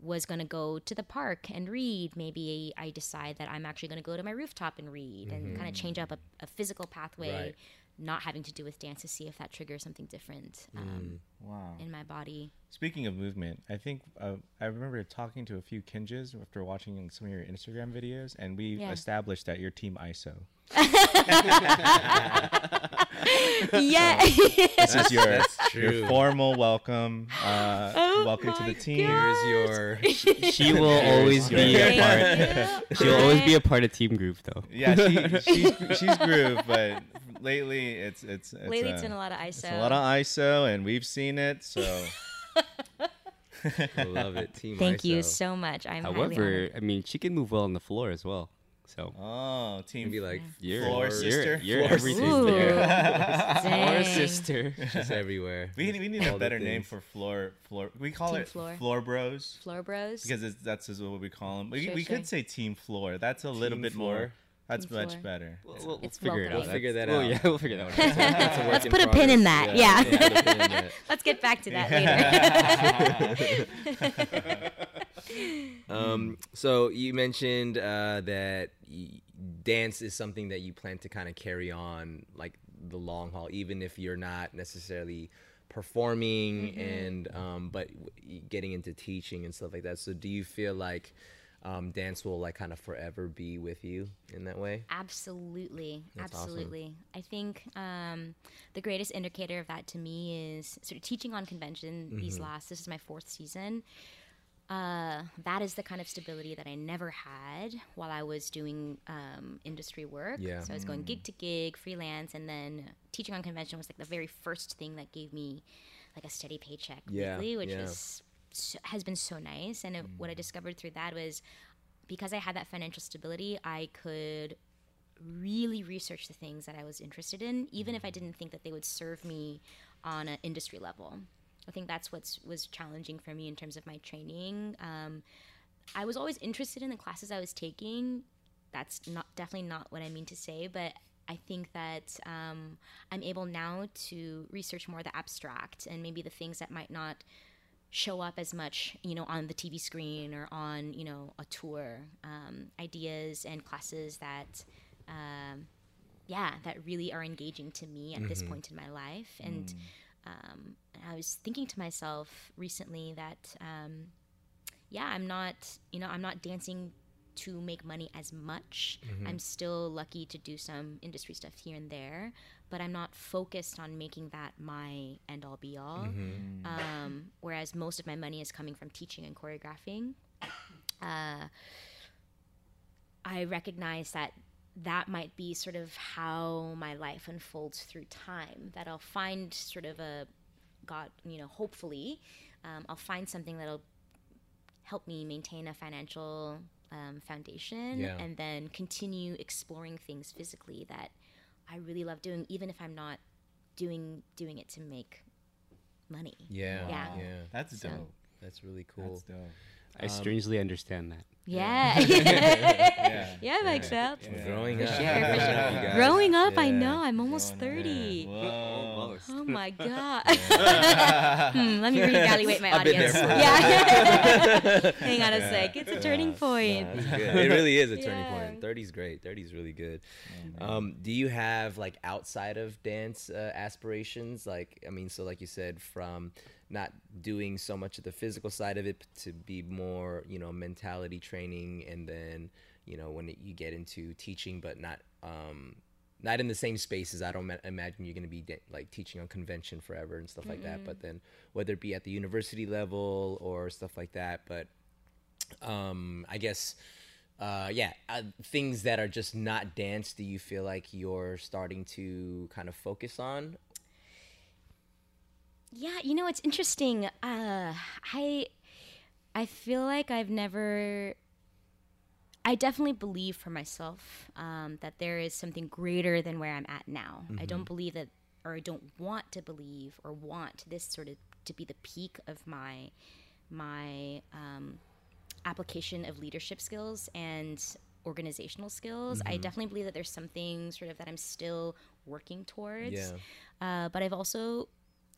was going to go to the park and read, maybe I decide that I'm actually going to go to my rooftop and read and kind of change up a, a physical pathway, Right. not having to do with dance to see if that triggers something different. Um, Wow. in my body. Speaking of movement, I think uh, I remember talking to a few Kinjaz after watching some of your Instagram videos, and we Yeah. established that you're Team ISO. yeah. This is your, true. your formal welcome. Uh, Oh welcome to the team. Here's your. She will always be a part. She'll always be a part of team group though. Yeah, she, she's she's groove, but lately it's it's, it's Lately, uh, it's been a lot of it's ISO. a lot of ISO, and we've seen it. So I love it. Team Thank you so much. I'm However. I mean, she can move well on the floor as well. So oh, team Be like you're, Floor you're, sister? You're Floor everything Ooh. there. Floor sister. just everywhere. We, we need All a better name for floor floor. We call Team it floor. floor bros Floor Bros. because it's, that's just what we call them. We, Sure, we sure. could say team floor. That's a little bit floor. more. That's Team much better. We'll, we'll, we'll It's figure it out. welcoming. We'll figure that Well, out. yeah, we'll figure that out. That's a Let's put a pin in that. Yeah. put a pin in that. Let's get back to that later. Um, so you mentioned uh, that y- dance is something that you plan to kind of carry on like the long haul, even if you're not necessarily performing and um, but w- getting into teaching and stuff like that. So do you feel like um, dance will like kind of forever be with you in that way? Absolutely, That's awesome. absolutely. I think um, the greatest indicator of that to me is sort of teaching on convention. Mm-hmm. These last, this is my fourth season. Uh, that is the kind of stability that I never had while I was doing um, industry work. Yeah. So I was going gig to gig, freelance, and then teaching on convention was like the very first thing that gave me like a steady paycheck Yeah, weekly, which yeah. was so, has been so nice. And it, what I discovered through that was because I had that financial stability, I could really research the things that I was interested in, even if I didn't think that they would serve me on an industry level. I think that's what was challenging for me in terms of my training. Um, I was always interested in the classes I was taking. That's not definitely not what I mean to say, but I think that um, I'm able now to research more the abstract and maybe the things that might not show up as much, you know, on the TV screen or on, you know, a tour. Um, ideas and classes that um, yeah, that really are engaging to me at this point in my life. And um, I was thinking to myself recently that, um, yeah, I'm not, you know, I'm not dancing to make money as much. I'm still lucky to do some industry stuff here and there, but I'm not focused on making that my end all be all. Um, whereas most of my money is coming from teaching and choreographing. Uh, I recognize that that might be sort of how my life unfolds through time. That I'll find sort of a, God, you know, hopefully, um, I'll find something that'll help me maintain a financial um, foundation Yeah. and then continue exploring things physically that I really love doing, even if I'm not doing doing it to make money. Yeah, Yeah. yeah. That's So- dope. That's really cool. That's dope. I strangely understand that. Yeah. Yeah. yeah, Mike Phelps. Growing up, sure, growing up, sure. you. Growing up, I know. I'm almost Going 30. Whoa. Oh my god. hmm, let me reevaluate my I've been there audience. Yeah. Hang on a sec. It's a turning point. That's. It really is a turning Yeah. point. 30's great. 30's really good. Um, do you have like outside of dance uh, aspirations? Like, I mean, so like you said, from not doing so much of the physical side of it to be more, you know, mentality training, and then, you know, when it, you get into teaching, but not. Um, not in the same spaces. I don't ma- imagine you're going to be de- like teaching on convention forever and stuff like that. But then, whether it be at the university level or stuff like that, but um i guess uh yeah uh, things that are just not dance do you feel like you're starting to kind of focus on Yeah, you know it's interesting. Uh, I I feel like I've never. I definitely believe for myself um, that there is something greater than where I'm at now. I don't believe that, or I don't want to believe, or want this sort of to be the peak of my my um, application of leadership skills and organizational skills. I definitely believe that there's something sort of that I'm still working towards. Yeah. Uh, but I've also,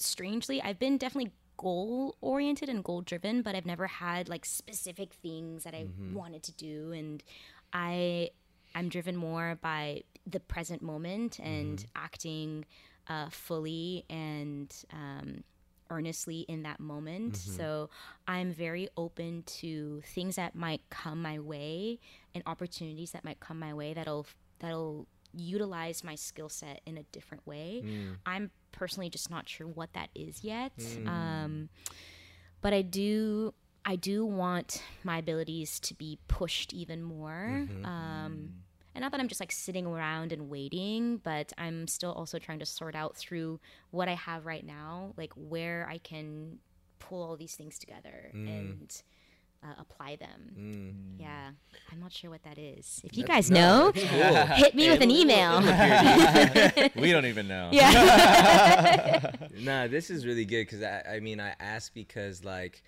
strangely, I've been definitely goal oriented and goal driven, but I've never had like specific things that I wanted to do. And I, I'm driven more by the present moment and acting uh, fully and um, earnestly in that moment. So I'm very open to things that might come my way and opportunities that might come my way that'll that'll utilize my skill set in a different way. I'm personally just not sure what that is yet. Um, but I do I do want my abilities to be pushed even more. Um, and not that I'm just like sitting around and waiting, but I'm still also trying to sort out through what I have right now, like where I can pull all these things together and uh, apply them. Yeah, I'm not sure what that is. If you guys know, hit me with an email. we don't even know. yeah. nah this is really good because I, I mean i asked because like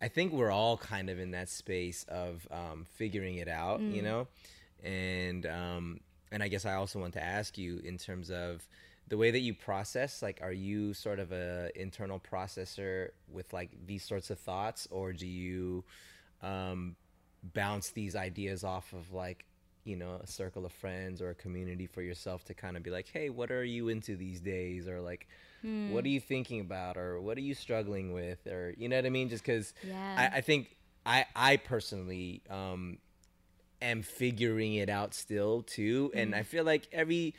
i think we're all kind of in that space of um, figuring it out you know and um, and i guess i also want to ask you in terms of the way that you process like are you sort of a internal processor with like these sorts of thoughts? Or do you um, bounce these ideas off of like you know a circle of friends or a community for yourself to kind of be like hey what are you into these days? Or like what are you thinking about? Or what are you struggling with? Or you know what i mean? Just because Yeah. I, I think i i personally um am figuring it out still too. And i feel like every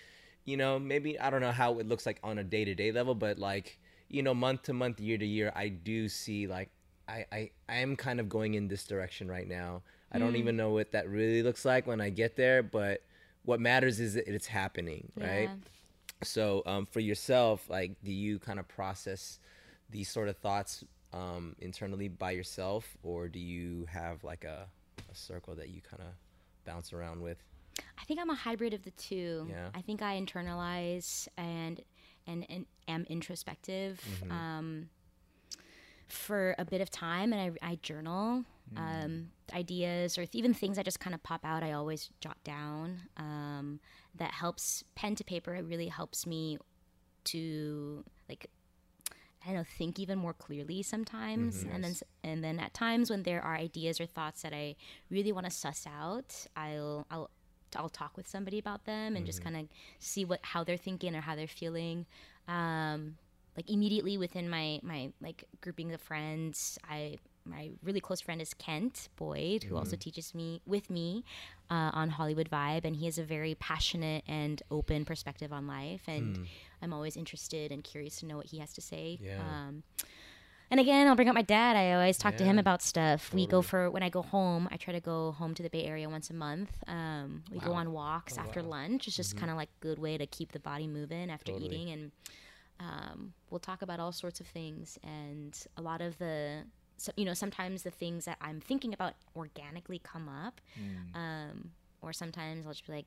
you know maybe i don't know how it looks like on a day-to-day level but like you know month to month year to year i do see like i i, I am kind of going in this direction right now. I don't even know what that really looks like when i get there but what matters is that it's happening right? Yeah. so um, for yourself like do you kind of process these sort of thoughts um, internally by yourself or do you have like a, a circle that you kind of bounce around with I think I'm a hybrid of the two. Yeah. I think I internalize and and, and am introspective um, for a bit of time, and I, I journal um, ideas or th- even things that just kind of pop out. I always jot down. Um, that helps pen to paper. It really helps me to like I don't know, think even more clearly sometimes. And then and then at times when there are ideas or thoughts that I really want to suss out, I'll I'll I'll talk with somebody about them and just kind of see what how they're thinking or how they're feeling. Um, like immediately within my my like grouping of friends, I my really close friend is Kent Boyd, who also teaches me with me uh, on Hollywood Vibe, and he has a very passionate and open perspective on life, and I'm always interested and curious to know what he has to say. Yeah. Um, and again, I'll bring up my dad. I always talk to him about stuff. We go for when I go home. I try to go home to the Bay Area once a month. Um, we go on walks after lunch. It's just kind of like a good way to keep the body moving after Totally. eating, and um, we'll talk about all sorts of things. And a lot of the, so, you know, sometimes the things that I'm thinking about organically come up, um, or sometimes I'll just be like,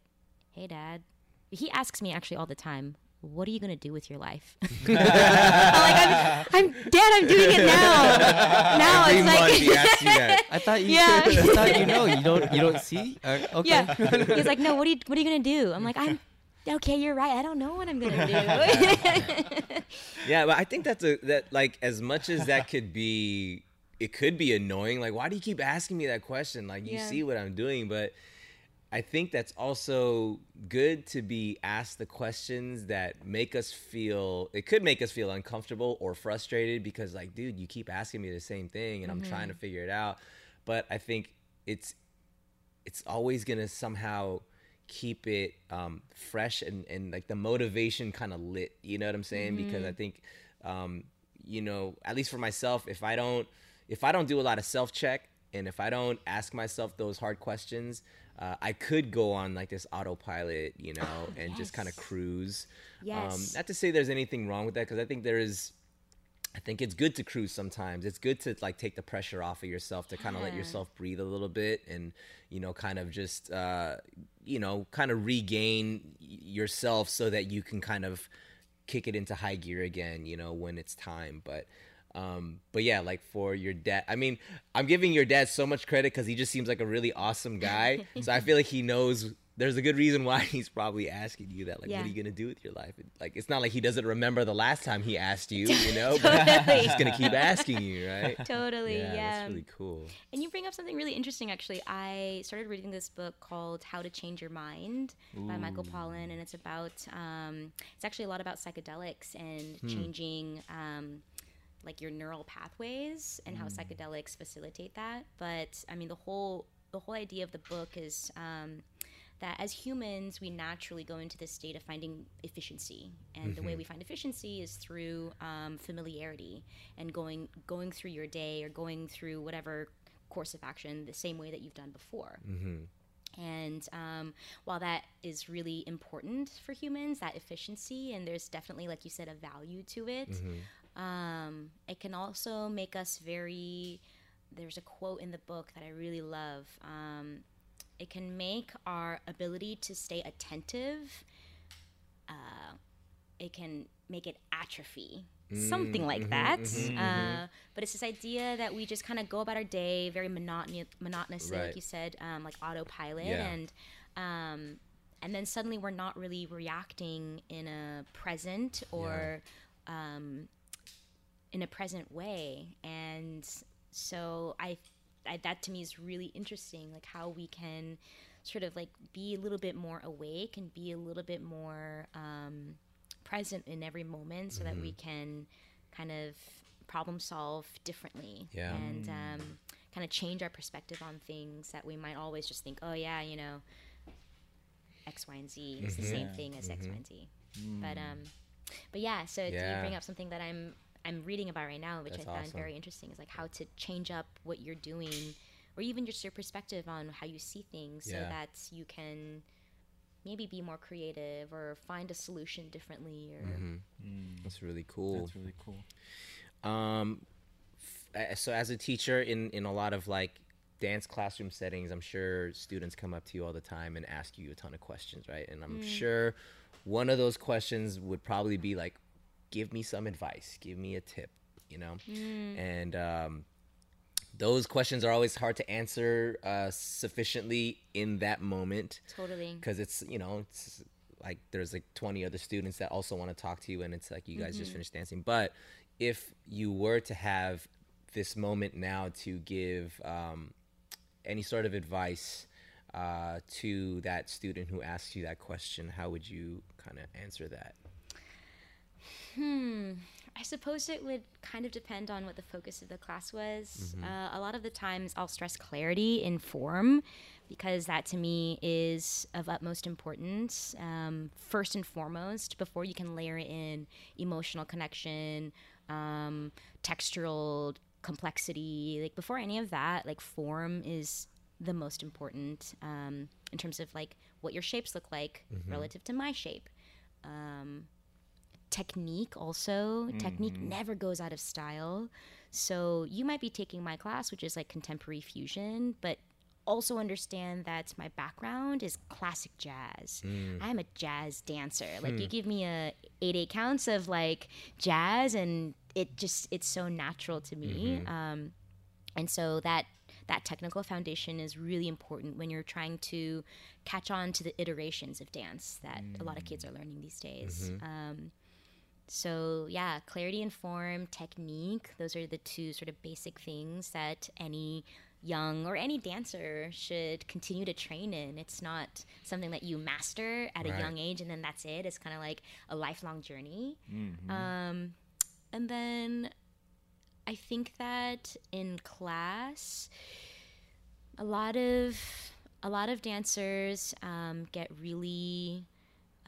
"Hey, Dad." He asks me actually all the time. What are you gonna do with your life? I'm like, I'm, I'm Dad. I'm doing it now. Now Every it's like, he asks you that. I thought you. Yeah. I thought you know. You don't. You don't see. Uh, okay. yeah. He's like, no. What are you What are you gonna do? I'm like, I'm okay. You're right. I don't know what I'm gonna do. Yeah, but I think that's a that like as much as that could be it could be annoying. Like, why do you keep asking me that question? Like you Yeah. see what I'm doing, but I think that's also good to be asked the questions that make us feel it could make us feel uncomfortable or frustrated because like, dude, you keep asking me the same thing and I'm trying to figure it out. But I think it's it's always gonna somehow keep it um, fresh and, and like the motivation kind of lit. You know what I'm saying? Because I think, um, you know, at least for myself, if I don't if I don't do a lot of self check and if I don't ask myself those hard questions, uh, I could go on like this autopilot, you know, and just kind of Yes. cruise. Um, Yes. not to say there's anything wrong with that because I think there is. I think it's good to cruise sometimes. It's good to like take the pressure off of yourself to kind of let yourself breathe a little bit and you know kind of just uh you know kind of regain yourself so that you can kind of kick it into high gear again, you know, when it's time. But um but yeah, like for your dad, I mean, I'm giving your dad so much credit cuz he just seems like a really awesome guy. so I feel like he knows there's a good reason why he's probably asking you that like what are you going to do with your life? Like it's not like he doesn't remember the last time he asked you, you know, but Totally. he's going to keep asking you, right? totally. Yeah. that's really cool. And you bring up something really interesting, actually. I started reading this book called How to Change Your Mind by Michael Pollan, and it's about, um, it's actually a lot about psychedelics and changing, um, like your neural pathways and how psychedelics facilitate that. But I mean, the whole the whole idea of the book is. Um, that as humans we naturally go into this state of finding efficiency. And the way we find efficiency is through um, familiarity and going going through your day or going through whatever course of action the same way that you've done before. And um, while that is really important for humans that efficiency and there's definitely like you said a value to it um, it can also make us very there's a quote in the book that i really love. Um, it can make our ability to stay attentive uh, it can make it atrophy. Something like that. Uh, but it's this idea that we just kind of go about our day very monotony, monotonously Right. like you said um, like autopilot Yeah. and um, and then suddenly we're not really reacting in a present or um, in a present way. And so I, I that to me is really interesting like how we can sort of like be a little bit more awake and be a little bit more um, present in every moment so that we can kind of problem solve differently Yeah. and um, kind of change our perspective on things that we might always just think oh yeah you know x y and z is the same thing as x y and z. But um but yeah so do you bring up something that i'm i'm reading about right now which That's i found awesome. very interesting is like how to change up what you're doing or even just your perspective on how you see things so that you can maybe be more creative or find a solution differently or That's really cool. That's really cool. Um, f- uh, so as a teacher in in a lot of like dance classroom settings, I'm sure students come up to you all the time and ask you a ton of questions, right? And I'm sure one of those questions would probably be like, "Give me some advice. Give me a tip," you know. And um, those questions are always hard to answer uh, sufficiently in that moment totally because it's you know it's like there's like 20 other students that also want to talk to you and it's like you guys just finished dancing but if you were to have this moment now to give um, any sort of advice uh, to that student who asks you that question, how would you kind of answer that? Hmm. I suppose it would kind of depend on what the focus of the class was. Uh, a lot of the times I'll stress clarity in form because that to me is of utmost importance. Um, first and foremost, before you can layer in emotional connection, um, textural complexity, like before any of that, like form is the most important um, in terms of like what your shapes look like relative to my shape technique also. Technique mm-hmm. never goes out of style. So you might be taking my class which is like contemporary fusion but also understand that my background is classic jazz. Mm. I'm a jazz dancer. Like you hmm. give me a eight eight counts of like jazz and it just it's so natural to me. Mm-hmm. Um, and so that that technical foundation is really important when you're trying to catch on to the iterations of dance that a lot of kids mm. are learning these days. Mm-hmm. Um, so yeah, clarity and form, technique, those are the two sort of basic things that any young or any dancer should continue to train in. It's not something that you master at a young age and then that's it. It's kind of like a lifelong journey. Um, and then I think that in class, a lot of a lot of dancers um, get really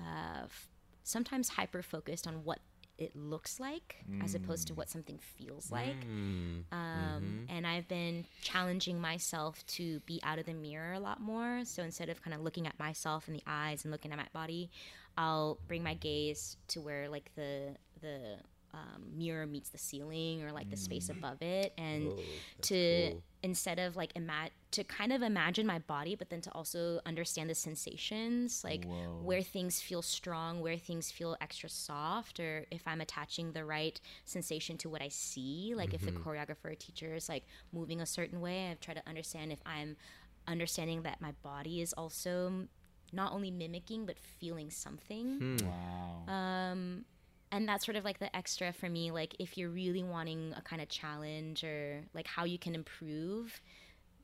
uh, f- sometimes hyper focused on what it looks like as opposed to what mm. something feels like. Mm. Um, mm-hmm. And I've been challenging myself to be out of the mirror a lot more. So instead of kind of looking at myself in the eyes and looking at my body, I'll bring my gaze to where like the the um, mirror meets the ceiling or like the space mm. above it, and oh, to cool. instead of like ima- to kind of imagine my body, but then to also understand the sensations, like where things feel strong, where things feel extra soft, or if I'm attaching the right sensation to what I see. Like if the mm-hmm. choreographer or teacher is like moving a certain way, I've tried to understand if I'm understanding that my body is also not only mimicking but feeling something hmm. Wow. Um, and that's sort of like the extra for me like if you're really wanting a kind of challenge or like how you can improve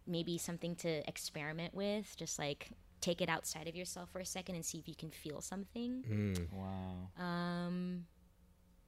maybe something to experiment with just like take it outside of yourself for a second and see if you can feel something wow. um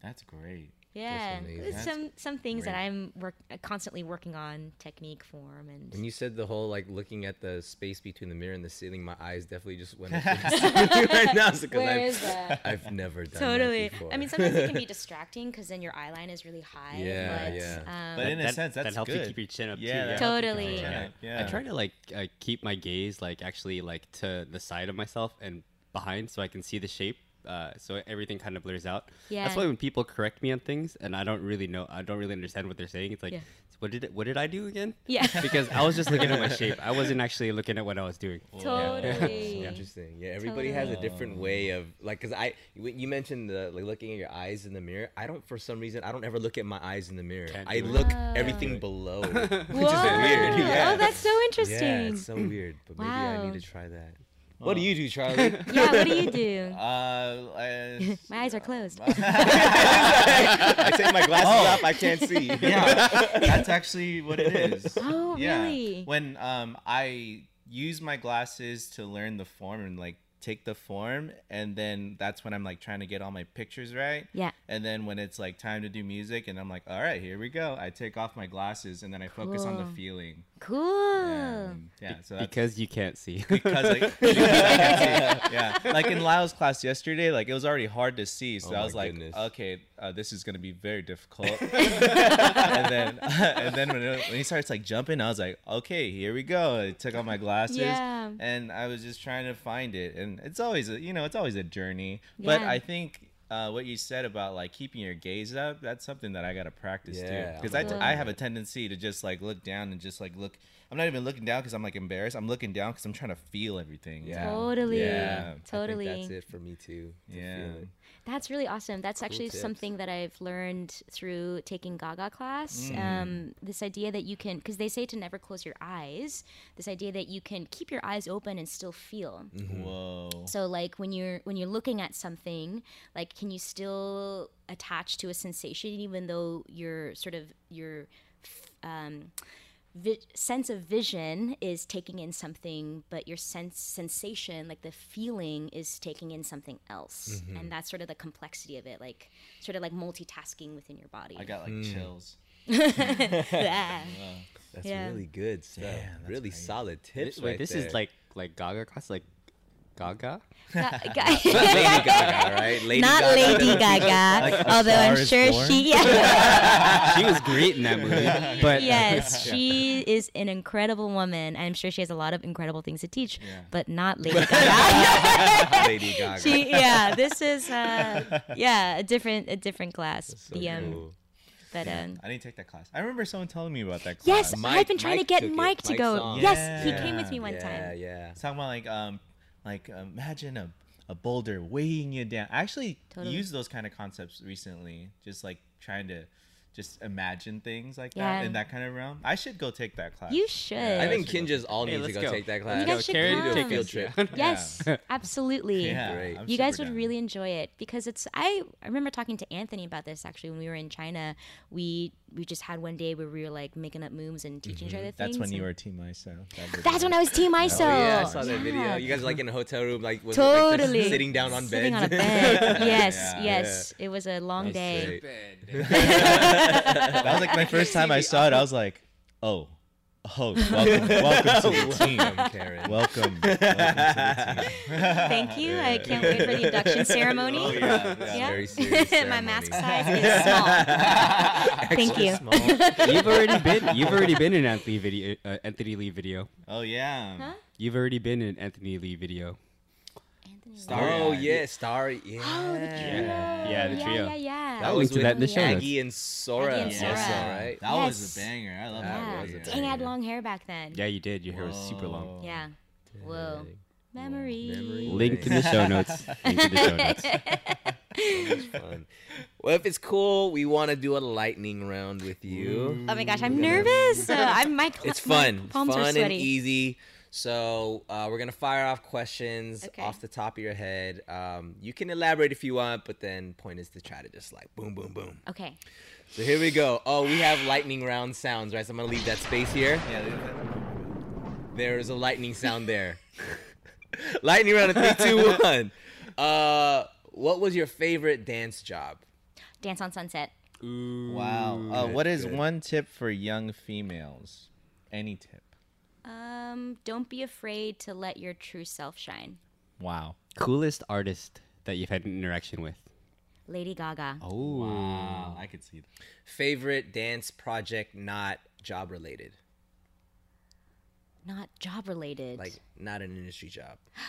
That's great. Yeah there's some some things that i'm work constantly working on technique form and When you said the whole like looking at the space between the mirror and the ceiling, my eyes definitely just went up to the ceiling right now because where I've, is that I've never done totally that before. i mean sometimes it can be distracting because then your eye line is really high Yeah, but, yeah. um, But in a sense, that's that helps good. you keep your chin up Yeah, too. Yeah. helps you keep your Totally. Yeah. Yeah. I try to like uh, keep my gaze like actually like to the side of myself and behind so I can see the shape. Uh, so everything kind of blurs out. Yeah. That's why when people correct me on things and I don't really know, I don't really understand what they're saying. It's like, Yeah. what did it, what did I do again? Yeah. because I was just looking at my shape. I wasn't actually looking at what I was doing. totally Interesting. Yeah, everybody has a different way of like, cause I you mentioned the like looking at your eyes in the mirror. I don't for some reason I don't ever look at my eyes in the mirror. Can't I do it. look Wow. everything below, which is Whoa. weird. Yeah. Oh, that's so interesting. Yeah, it's so weird. But maybe I need to try that. What do you do, Charlie? yeah, what do you do? Uh, I- My eyes are closed. I take my glasses Oh. off. I can't see. yeah, that's actually what it is. Oh, yeah. really? When um I use my glasses to learn the form and like take the form, and then that's when I'm like trying to get all my pictures right. Yeah. And then when it's like time to do music, and I'm like, all right, here we go. I take off my glasses, and then I focus on the feeling. Cool. And, yeah. So that's Because you can't see. because like yeah like in lyle's class yesterday like it was already hard to see so Oh i was like goodness. okay uh, this is gonna be very difficult and then and then when, it, when he starts like jumping i was like okay here we go i took off my glasses Yeah. and i was just trying to find it and it's always a you know it's always a journey but i think uh, what you said about like keeping your gaze up that's something that i gotta practice Yeah. too because I, t- Cool. I have a tendency to just like look down and just like look i'm not even looking down because i'm like embarrassed i'm looking down because i'm trying to feel everything Yeah. Totally. Yeah. Totally. I think that's it for me too. to Yeah. Feel it. That's really awesome. That's actually tips. something that I've learned through taking Gaga class. Mm. Um, this idea that you can, because they say to never close your eyes. This idea that you can keep your eyes open and still feel. Mm-hmm. Whoa. So like when you're when you're looking at something, like can you still attach to a sensation even though you're sort of you're f- um, vi- sense of vision is taking in something, but your sense sensation, like the feeling, is taking in something else, Mm-hmm. and that's sort of the complexity of it, like sort of like multitasking within your body. I got like Hmm. chills. Yeah. That's Yeah. really good stuff. that's really crazy. solid tips. Wait, right this there. is like like Gaga class, like Gaga. Guy- Lady Gaga, right? Lady Not Gaga. Lady Gaga, although I'm sure Born? she. Yeah. She was great in that movie, but yes, she is an incredible woman. I'm sure she has a lot of incredible things to teach, but not Lady Gaga. Lady Gaga. she, yeah, this is uh, yeah a different a different class. So the um, cool. but um, I didn't take that class. I remember someone telling me about that class. yes, Mike- I've been trying Mike to get. Mike to Mike go. Song. Yes, he came with me one yeah, time. yeah. It's talking about like um like imagine a, a boulder weighing you down. I actually Totally. used those kind of concepts recently, just like trying to just imagine things like Yeah. that in that kind of realm. I should go take that class. You should. I think Kinjaz all Hey, need to go, go. take that class. You class. guys should Karen, come. a take field trip. Yes, absolutely. Yeah, Great. You guys would down. really enjoy it because it's I I remember talking to Anthony about this actually when we were in China. We we just had one day where we were like making up moves and teaching each mm-hmm. other things. That's when you were Team ISO. That That's it. when I was Team oh, ISO. Oh, yeah, I saw that video. You guys like in a hotel room, like was it, like, Totally. sitting down on Sitting beds. on a bed. Yes, Yeah. yes. It was a long That's day. That was like my first time I saw it. I was like, oh, oh, welcome, welcome to the team. Karen. Welcome, welcome to the team. Thank you. I can't wait for the induction ceremony. Oh, yeah, that's Yeah. very serious My mask size is small. Thank you. Small. you've already been you've already been in Anthony video uh, Anthony Lee video. Oh yeah. Huh? You've already been in Anthony Lee video. Anthony Starry Oh Eyed. yeah, Starry. Yeah. Oh, the trio. Yeah, the trio. Yeah, yeah, yeah. That I'll was link to with that in the show notes. Aggie and Sora. Aggie and also, Sora. right? That was a banger. I love That that. was a. Dang, I had long hair back then. Yeah, you did. Your hair was super long. Whoa. Yeah. Whoa. Memories. Memory Link in the show notes. Link in the show notes. Fun. Well, if it's cool, we want to do a lightning round with you. Oh my gosh, I'm nervous. Uh, I'm my. cl- It's my fun, palms are fun and sweaty. easy. So uh, we're gonna fire off questions Okay. off the top of your head. Um, you can elaborate if you want, but then point is to try to just like boom, boom, boom. Okay. So here we go. Oh, we have lightning round sounds, right? So I'm gonna leave that space here. Yeah, There is a lightning sound there. lightning round in three, two, one. Uh, what was your favorite dance job? Dance on Sunset. Ooh, wow. Uh, what is good. one tip for young females? Any tip? Um, don't be afraid to let your true self shine. Wow. Coolest artist that you've had an interaction with. Lady Gaga. Oh. Wow. I could see that. Favorite dance project not job related, Not job related. like not an industry job.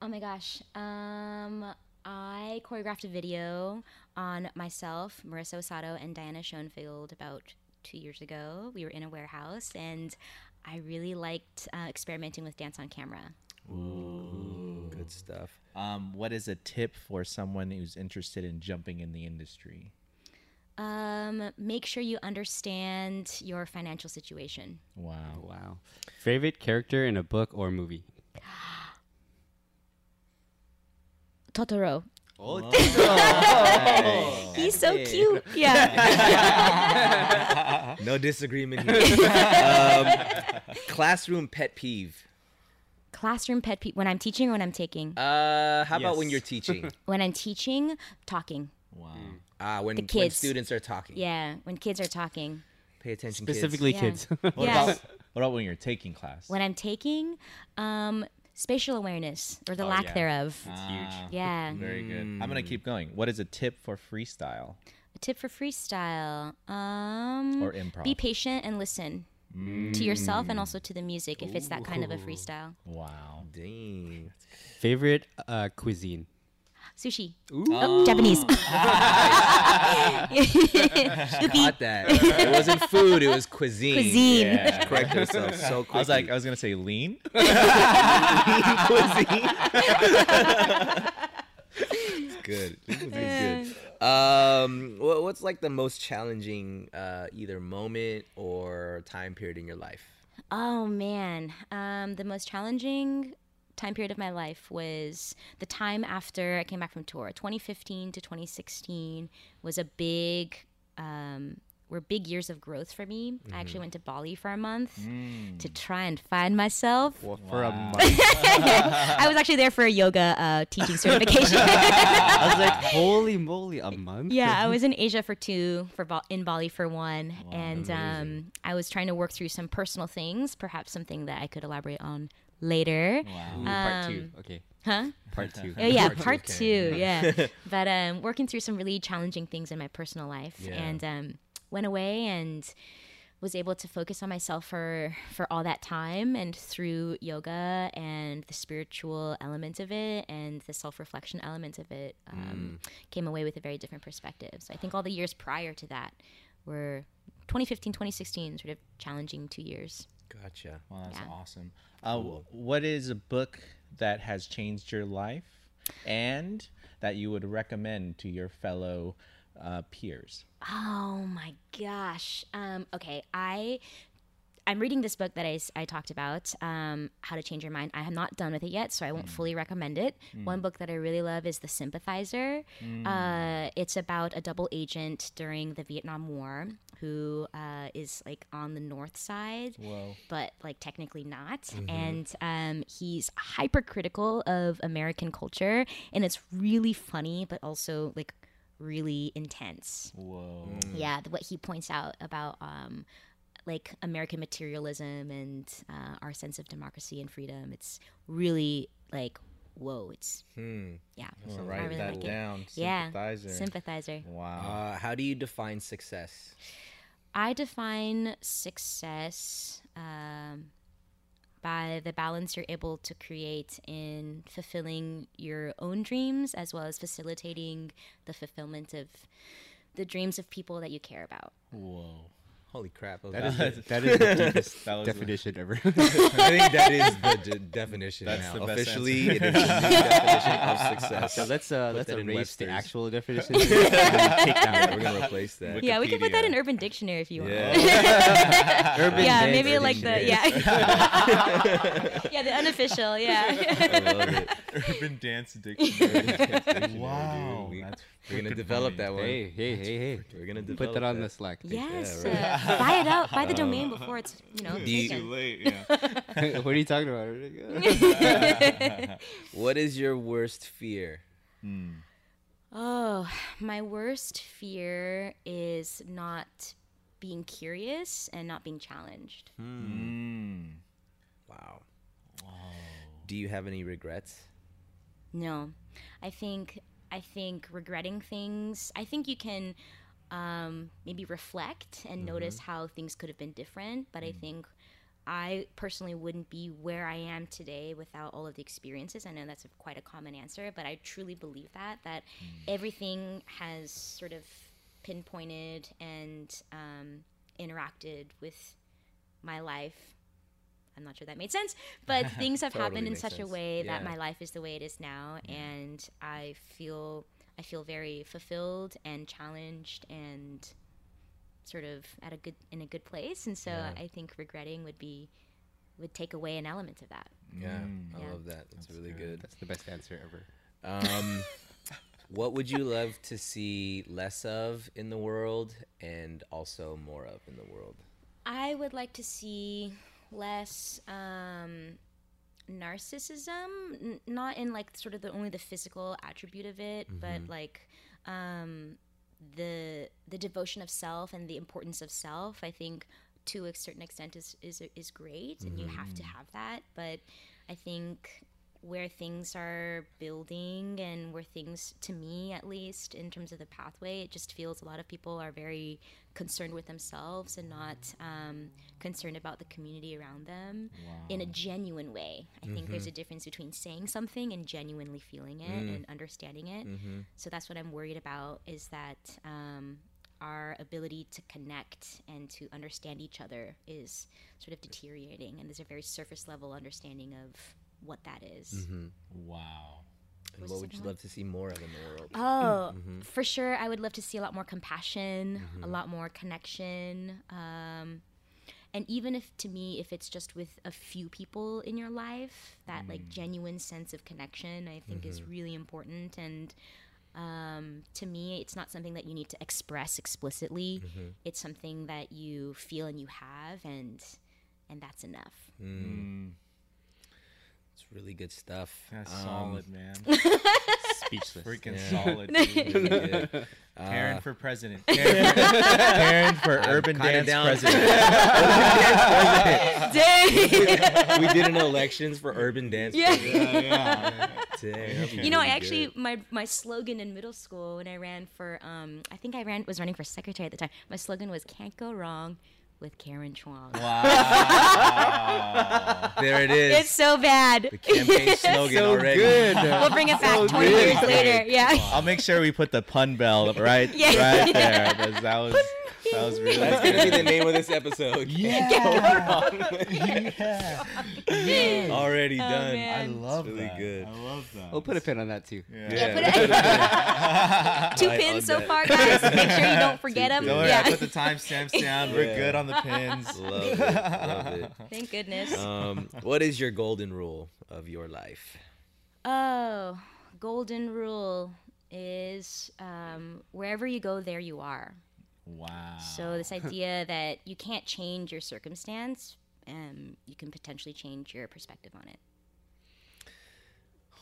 Oh my gosh. Um, I choreographed a video on myself, Marissa Osato, and Diana Schoenfield about two years ago. We were in a warehouse, and I really liked uh, experimenting with dance on camera. Ooh. Good stuff. Um, what is a tip for someone who's interested in jumping in the industry? Um, make sure you understand your financial situation. Wow. Wow. Favorite character in a book or movie? Totoro. Oh, He's so cute. Yeah. No disagreement here. um, classroom pet peeve. Classroom pet peeve. When I'm teaching or when I'm taking? Uh, how about when you're teaching? when I'm teaching, talking. Wow. Ah, when, when kids. students are talking. Yeah, when kids are talking. Pay attention, Specifically Yeah. kids. What Yeah. about what about when you're taking class? When I'm taking, um, spatial awareness or the Oh, lack yeah. thereof. Ah, yeah. Very good. I'm gonna keep going. What is a tip for freestyle? A tip for freestyle. Um, Or improv. Be patient and listen to yourself and also to the music if it's that kind of a freestyle. Wow. Dang. Favorite uh, cuisine? Sushi. Oh, Japanese. Caught that. it wasn't food, it was cuisine. Cuisine. Yeah. Correct yourself so quickly. I was like, I was gonna say lean. Lean cuisine. It's good. Cuisine's good. Um, what's like the most challenging uh, either moment or time period in your life? Oh man, um, the most challenging time period of my life was the time after I came back from tour. 2015 to 2016 was a big um, were big years of growth for me. I Mm-hmm. actually went to Bali for a month Mm. to try and find myself. Well, for a month. I was actually there for a yoga uh, teaching certification. I was like, holy moly, a month? yeah, I was in Asia for two, for Ba- in Bali for one, and um, I was trying to work through some personal things, perhaps something that I could elaborate on later. Ooh, part two. Um, Okay. Huh? Part two. Oh yeah, Part two, okay. Yeah, but um, working through some really challenging things in my personal life, Yeah. and um, went away and was able to focus on myself for for all that time, and through yoga and the spiritual element of it and the self reflection element of it, um, came away with a very different perspective. So I think all the years prior to that were 2015, 2016, sort of challenging two years. Gotcha. Well, that's Yeah. awesome. Uh, what is a book that has changed your life and that you would recommend to your fellow uh, peers? Oh my gosh. Um, okay, I I'm reading this book that I talked about, um, How to Change Your Mind. I am not done with it yet, so I won't fully recommend it. One book that I really love is The Sympathizer. Uh, it's about a double agent during the Vietnam War who uh, is like on the north side Whoa. but like technically not. And um, he's hypercritical of American culture, and it's really funny, but also like really intense. Whoa. Yeah, what he points out about um, like American materialism and uh, our sense of democracy and freedom. It's really like whoa. It's Hmm. yeah. I'll I write really that like it. down. Yeah, Sympathizer. sympathizer. wow. Uh, how do you define success? I define success um, by the balance you're able to create in fulfilling your own dreams as well as facilitating the fulfillment of the dreams of people that you care about. Whoa. Holy crap! That is, the, that is the deepest That was- definition ever. I think that is the d- definition That's now. the best Officially, it is the definition of success. so let's uh, let's that in erase the actual definition. take that We're gonna replace that. Yeah, we can put that in Urban Dictionary if you want. Yeah. Urban yeah, Dance maybe like the yeah, yeah, the unofficial, yeah. I love it. Urban Dance Dictionary. wow. We, That's we're gonna develop funny. that one. Hey, hey, hey, hey. We're gonna Put develop that on the Slack. yes, right. uh, buy it out, buy the domain before it's you know. Do. Too late. Yeah. what are you talking about? What is your worst fear? Oh, my worst fear is not being curious and not being challenged. Mm. Wow. Do you have any regrets? No, I think I think regretting things. I think you can um, maybe reflect and notice how things could have been different. But I think I personally wouldn't be where I am today without all of the experiences. I know that's a, quite a common answer, but I truly believe that that everything has sort of pinpointed and um, interacted with my life. I'm not sure that made sense, but things have Totally happened in makes such a sense. way that my life is the way it is now, and I feel I feel very fulfilled and challenged and sort of at a good in a good place. And so Yeah. I think regretting would be would take away an element of that. Yeah, I Yeah. love that. That's, really good. That's the best answer ever. Um, what would you love to see less of in the world and also more of in the world? I would like to see less um, narcissism, n- not in like sort of the only the physical attribute of it, but like um, the the devotion of self and the importance of self. I think to a certain extent is is is great, and you have to have that. But I think where things are building and where things to me at least in terms of the pathway it just feels a lot of people are very concerned with themselves and not um, concerned about the community around them in a genuine way. I think there's a difference between saying something and genuinely feeling it and understanding it. So that's what i'm worried about is that um, our ability to connect and to understand each other is sort of deteriorating and there's a very surface level understanding of what that is. Mm-hmm. Wow. And what would you love to see more of in the world? Oh, mm-hmm. for sure. I would love to see a lot more compassion, mm-hmm. a lot more connection. Um, and even if, to me, if it's just with a few people in your life, that like mm. genuine sense of connection, I think is really important. And Um, to me, it's not something that you need to express explicitly. Mm-hmm. It's something that you feel and you have, and and that's enough. It's really good stuff. That's Um, solid, man. Speechless. Freaking Yeah. solid. dude. really good. Karen for president. Karen for, Karen for urban kinda dance down. president. Dang! we did an elections for urban dance. Yeah. president. Dang, that'd be you know, I actually good. my my slogan in middle school when I ran for um I think I ran was running for secretary at the time. My slogan was "Can't go wrong with Karen Chuang." Wow. there it is. It's so bad. the campaign slogan So already. good. we'll bring it back 20 years later. Yeah. I'll make sure we put the pun bell right, Yeah. right there. 'cause That was that was really. That's gonna be the name of this episode. yeah. Already Oh, done. man. I love that. really that. good. I love that. We'll put a pin on that too. Yeah. Yeah, put Yeah. Two Right pins so that. far, guys. Make sure you don't forget them. pins. Don't worry, Yeah. I put the timestamps down. We're good on the pins. Love it. Love it. Thank goodness. Um, what is your golden rule of your life? Oh, golden rule is um, wherever you go, there you are. Wow. So this idea that you can't change your circumstance, um, you can potentially change your perspective on it.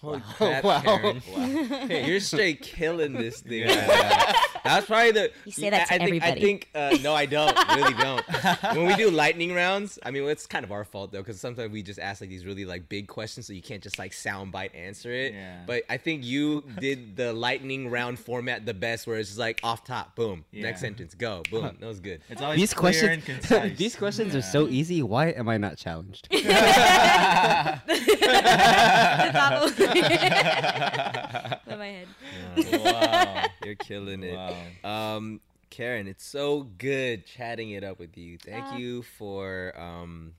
Holy crap, Wow. Karen. Hey, you're straight killing this thing. man. That's probably the. You say that to I think, I think. Uh, no, I don't. Really don't. when we do lightning rounds, I mean, it's kind of our fault though, because sometimes we just ask like these really like big questions, so you can't just like soundbite answer it. Yeah. But I think you did the lightning round format the best, where it's just like off top, boom, Yeah. next sentence, go, boom. That was good. It's always These clear and questions, concise. these questions are so easy. Why am I not challenged? Above my head. wow. You're killing it. Wow. Um, Karen, it's so good chatting it up with you. Thank Uh. you for um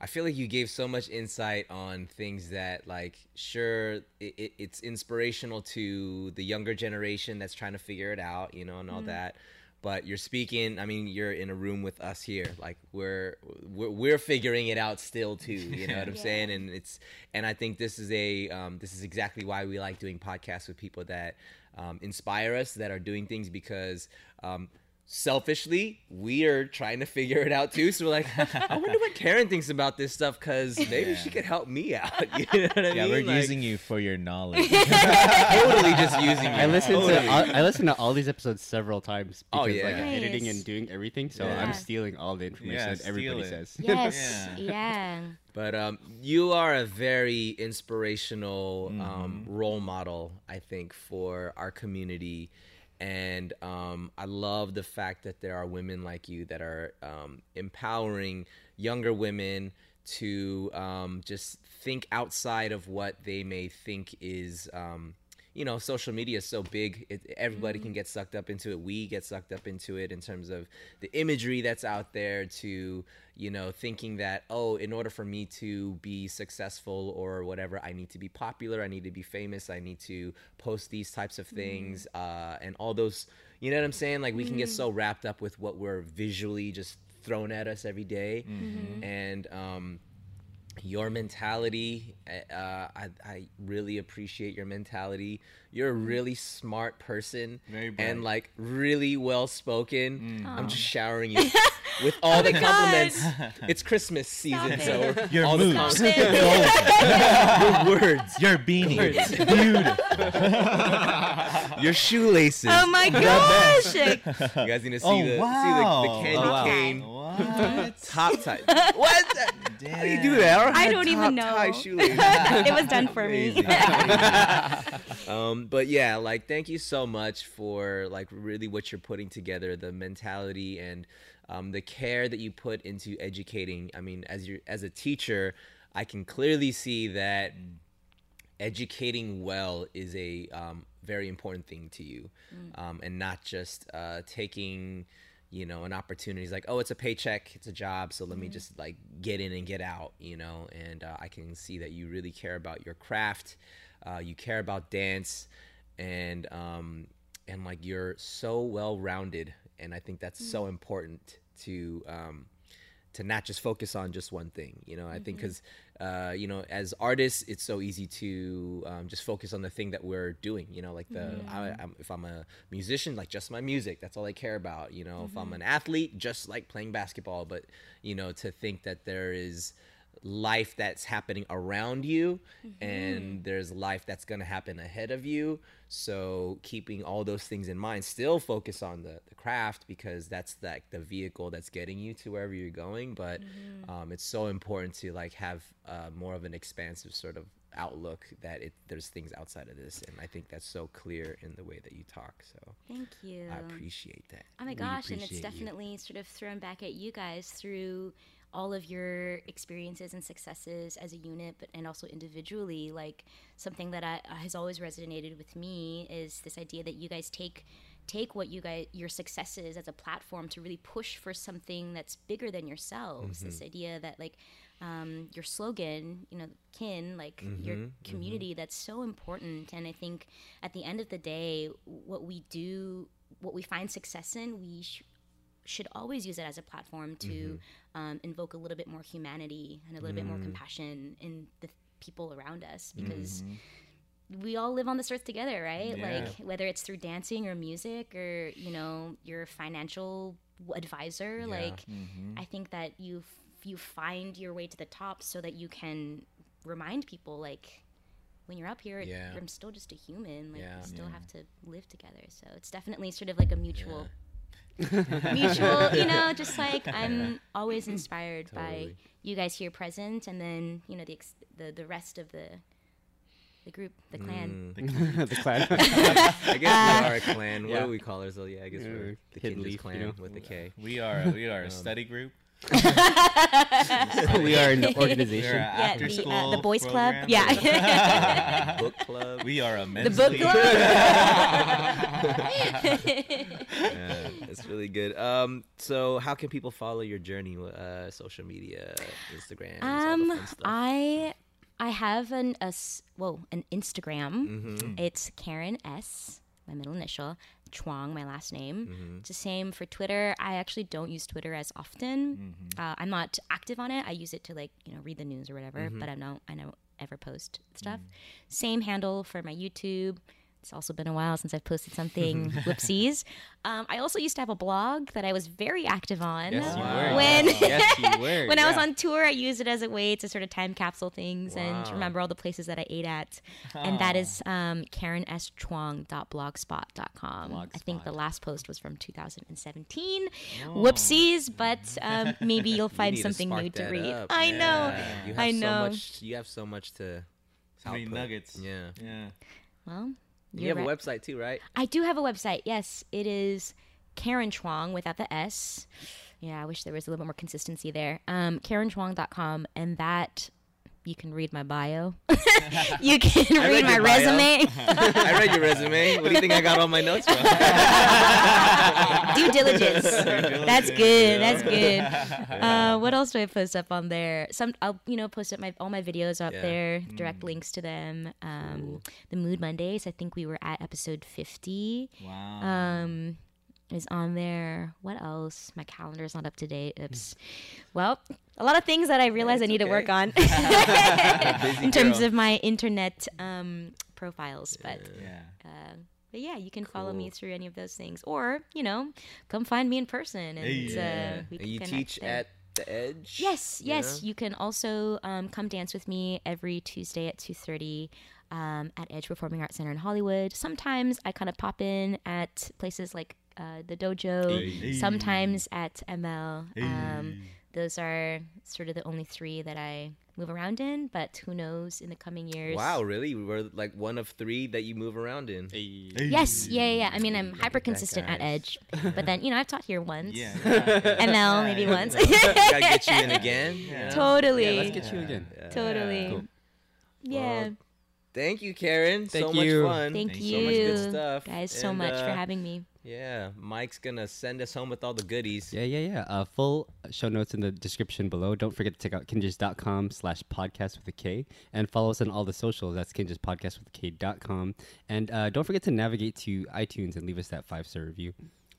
I feel like you gave so much insight on things that like sure it, it, it's inspirational to the younger generation that's trying to figure it out, you know, and all that. But you're speaking, I mean, you're in a room with us here. Like we're we're, we're figuring it out still too, you know what I'm Yeah. saying? And it's and I think this is a um, this is exactly why we like doing podcasts with people that um, inspire us that are doing things because um, selfishly we are trying to figure it out too so we're like i wonder what karen thinks about this stuff because maybe she could help me out you know what i Yeah, mean we're Like, using you for your knowledge. totally just using you I listened Totally. to all, I listened to all these episodes several times Oh, because yeah. like Nice. editing and doing everything. So Yeah. I'm stealing all the information Yeah, that everybody it. says. Yes. Yeah. But um, you are a very inspirational um, role model, I think, for our community. And um, I love the fact that there are women like you that are um, empowering younger women to um, just think outside of what they may think is. You know, social media is so big. It, everybody can get sucked up into it. We get sucked up into it in terms of the imagery that's out there to, you know, thinking that, oh, in order for me to be successful or whatever, I need to be popular. I need to be famous. I need to post these types of things uh, and all those, you know what I'm saying? Like, we can get so wrapped up with what we're visually just thrown at us every day. And, um, your mentality uh, I, I really appreciate your mentality. You're a really smart person Very and like really well spoken. Mm. i'm just showering you with all the God. compliments. It's christmas season so. Your all the moves, Stop compliments your words. Your beanie, beautiful. your shoelaces. Oh my gosh! you guys need to see Oh, the see the, the candy Oh, wow. cane What? top tie what how do you do that I don't even Top tie know. shoelaces. it was done for me. um but yeah like thank you so much for like really what you're putting together the mentality and um, the care that you put into educating i mean as you as a teacher i can clearly see that educating well is a um, very important thing to you um, and not just uh, taking you know an opportunity it's like oh it's a paycheck it's a job so let me just like get in and get out you know and uh, i can see that you really care about your craft uh, you care about dance and um, and like you're so well rounded and i think that's so important to um, to not just focus on just one thing. You know, I think Mm-hmm. because uh, you know, as artists, it's so easy to um, just focus on the thing that we're doing. You know, like the Mm-hmm. I, I'm, if I'm a musician, like just my music. That's all I care about. You know, if I'm Mm-hmm. an athlete, just like playing basketball. But you know, to think that there is life that's happening around you and there's life that's going to happen ahead of you. So keeping all those things in mind still focus on the, the craft because that's like the vehicle that's getting you to wherever you're going. But um, it's so important to like have uh, more of an expansive sort of outlook that it there's things outside of this. And i think that's so clear in the way that you talk. So Thank you. i appreciate that. Oh my We gosh, and it's appreciate you. definitely sort of thrown back at you guys through all of your experiences and successes as a unit, but and also individually. Like something that I, has always resonated with me is this idea that you guys take take what you guys your successes as a platform to really push for something that's bigger than yourselves. This mm-hmm. idea that like um, your slogan, you know, kin, like mm-hmm, your mm-hmm. community, that's so important. And I think at the end of the day, what we do, what we find success in, we sh- should always use it as a platform to mm-hmm. um, invoke a little bit more humanity and a little bit more mm. compassion in the people around us because mm-hmm. we all live on this earth together, right? Yeah. Like whether it's through dancing or music or you know your financial advisor, like mm-hmm. I think that you f- you find your way to the top so that you can remind people like when you're up here, Yeah. I'm still just a human. Like Yeah. we still have to live together. So it's definitely sort of like a mutual mutual, you know, just like I'm always inspired by you guys here present, and then you know the ex- the the rest of the the group, the clan. Mm. the clan. i guess we are a clan what Yeah. do we call ourselves yeah i guess Yeah, we're the hidden Kinjaz leaf, you clan know? with the k We are we are a study group. we are an We are organization. Yeah, the, uh, the boys club. program. Yeah, book club We are a the book league. club. yeah, it's really good. Um, so how can people follow your journey? Uh, social media, Instagram, all the Um, fun stuff. I I have an a s- whoa an Instagram. Mm-hmm. It's Karen S, my middle initial. Chuang, my last name. Mm-hmm. It's the same for Twitter. I actually don't use Twitter as often. Mm-hmm. Uh, I'm not active on it. I use it to like you know read the news or whatever. Mm-hmm. But I don't I don't ever post stuff. Mm. Same handle for my YouTube. It's also been a while since I've posted something. Whoopsies. Um, I also used to have a blog that I was very active on. Yes, you Wow. were. When yes, you were. when I was on tour, I used it as a way to sort of time capsule things and to remember all the places that I ate at. And that is um, KarenSChuang.blogspot.com. I think the last post was from 2017. Whoopsies, but um, maybe you'll find need to something spark new to read. up. I know. Yeah. You have I So know. much, you have so much to. So many output. nuggets. Yeah. Yeah. Well, You have right. a website too, right? I do have a website. Yes, it is Karen Chuang without the S. Yeah, I wish there was a little bit more consistency there. Um, KarenChuang.com, and that you can read my bio. you can read read my resume. I read your resume. What do you think I got all my notes from? Due diligence. That's good. That's good. Uh, what else do I post up on there? Some I'll you know post up my all my videos up Yeah. there, direct links to them. Um, The Mood Mondays. I think we were at episode fifty. Wow. um is on there. What else? My calendar is not up to date. Oops. Well, a lot of things that I realize I need to work on in terms of my internet um, profiles. But yeah. uh, but yeah, you can follow me through any of those things, or you know, come find me in person and uh, we And can you teach there. at the Edge. Yes, yes. know? You can also um, come dance with me every Tuesday at two thirty um, at Edge Performing Arts Center in Hollywood. Sometimes I kind of pop in at places like uh, the Dojo. Sometimes at ML. Um, those are sort of the only three that I move around in. But who knows in the coming years? Wow, really? We were like one of three that you move around in. Yes, yeah, yeah. yeah. I mean, I'm hyper consistent at. Edge, but then you know I've taught here once. Yeah. ML maybe once. Gotta get you in again. you totally. Yeah, let's get you again. Totally. Cool. Yeah. Well, Thank you, Karen. so Thank much fun. Thank Thanks you, so much good stuff. guys, so And, much for uh, having me. Yeah, Mike's gonna send us home with all the goodies. Yeah, yeah, yeah. Uh, full show notes in the description below. Don't forget to check out kinjaz.com slash podcast with a K and follow us on all the socials. That's kinjaz podcast with a K.com. And uh, don't forget to navigate to iTunes and leave us that five star review.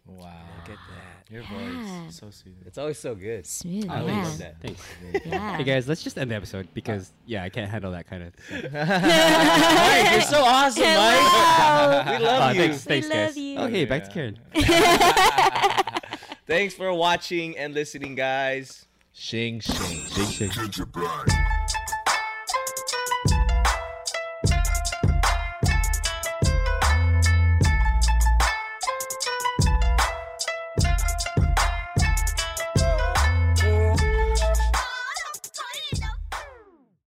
Wow. Look at that. Your Yeah. voice so soothing. It's always so good. Smooth. I always yeah. love that. Thanks. Yeah. Hey guys, let's just end the episode because yeah, I can't handle that kind of. Stuff. Mike, you're so awesome, Mike. we love Uh, you. thanks, We thanks, love guys. you. Okay, back to Karen. Thanks for watching and listening, guys. Shing shing. Shing Bride.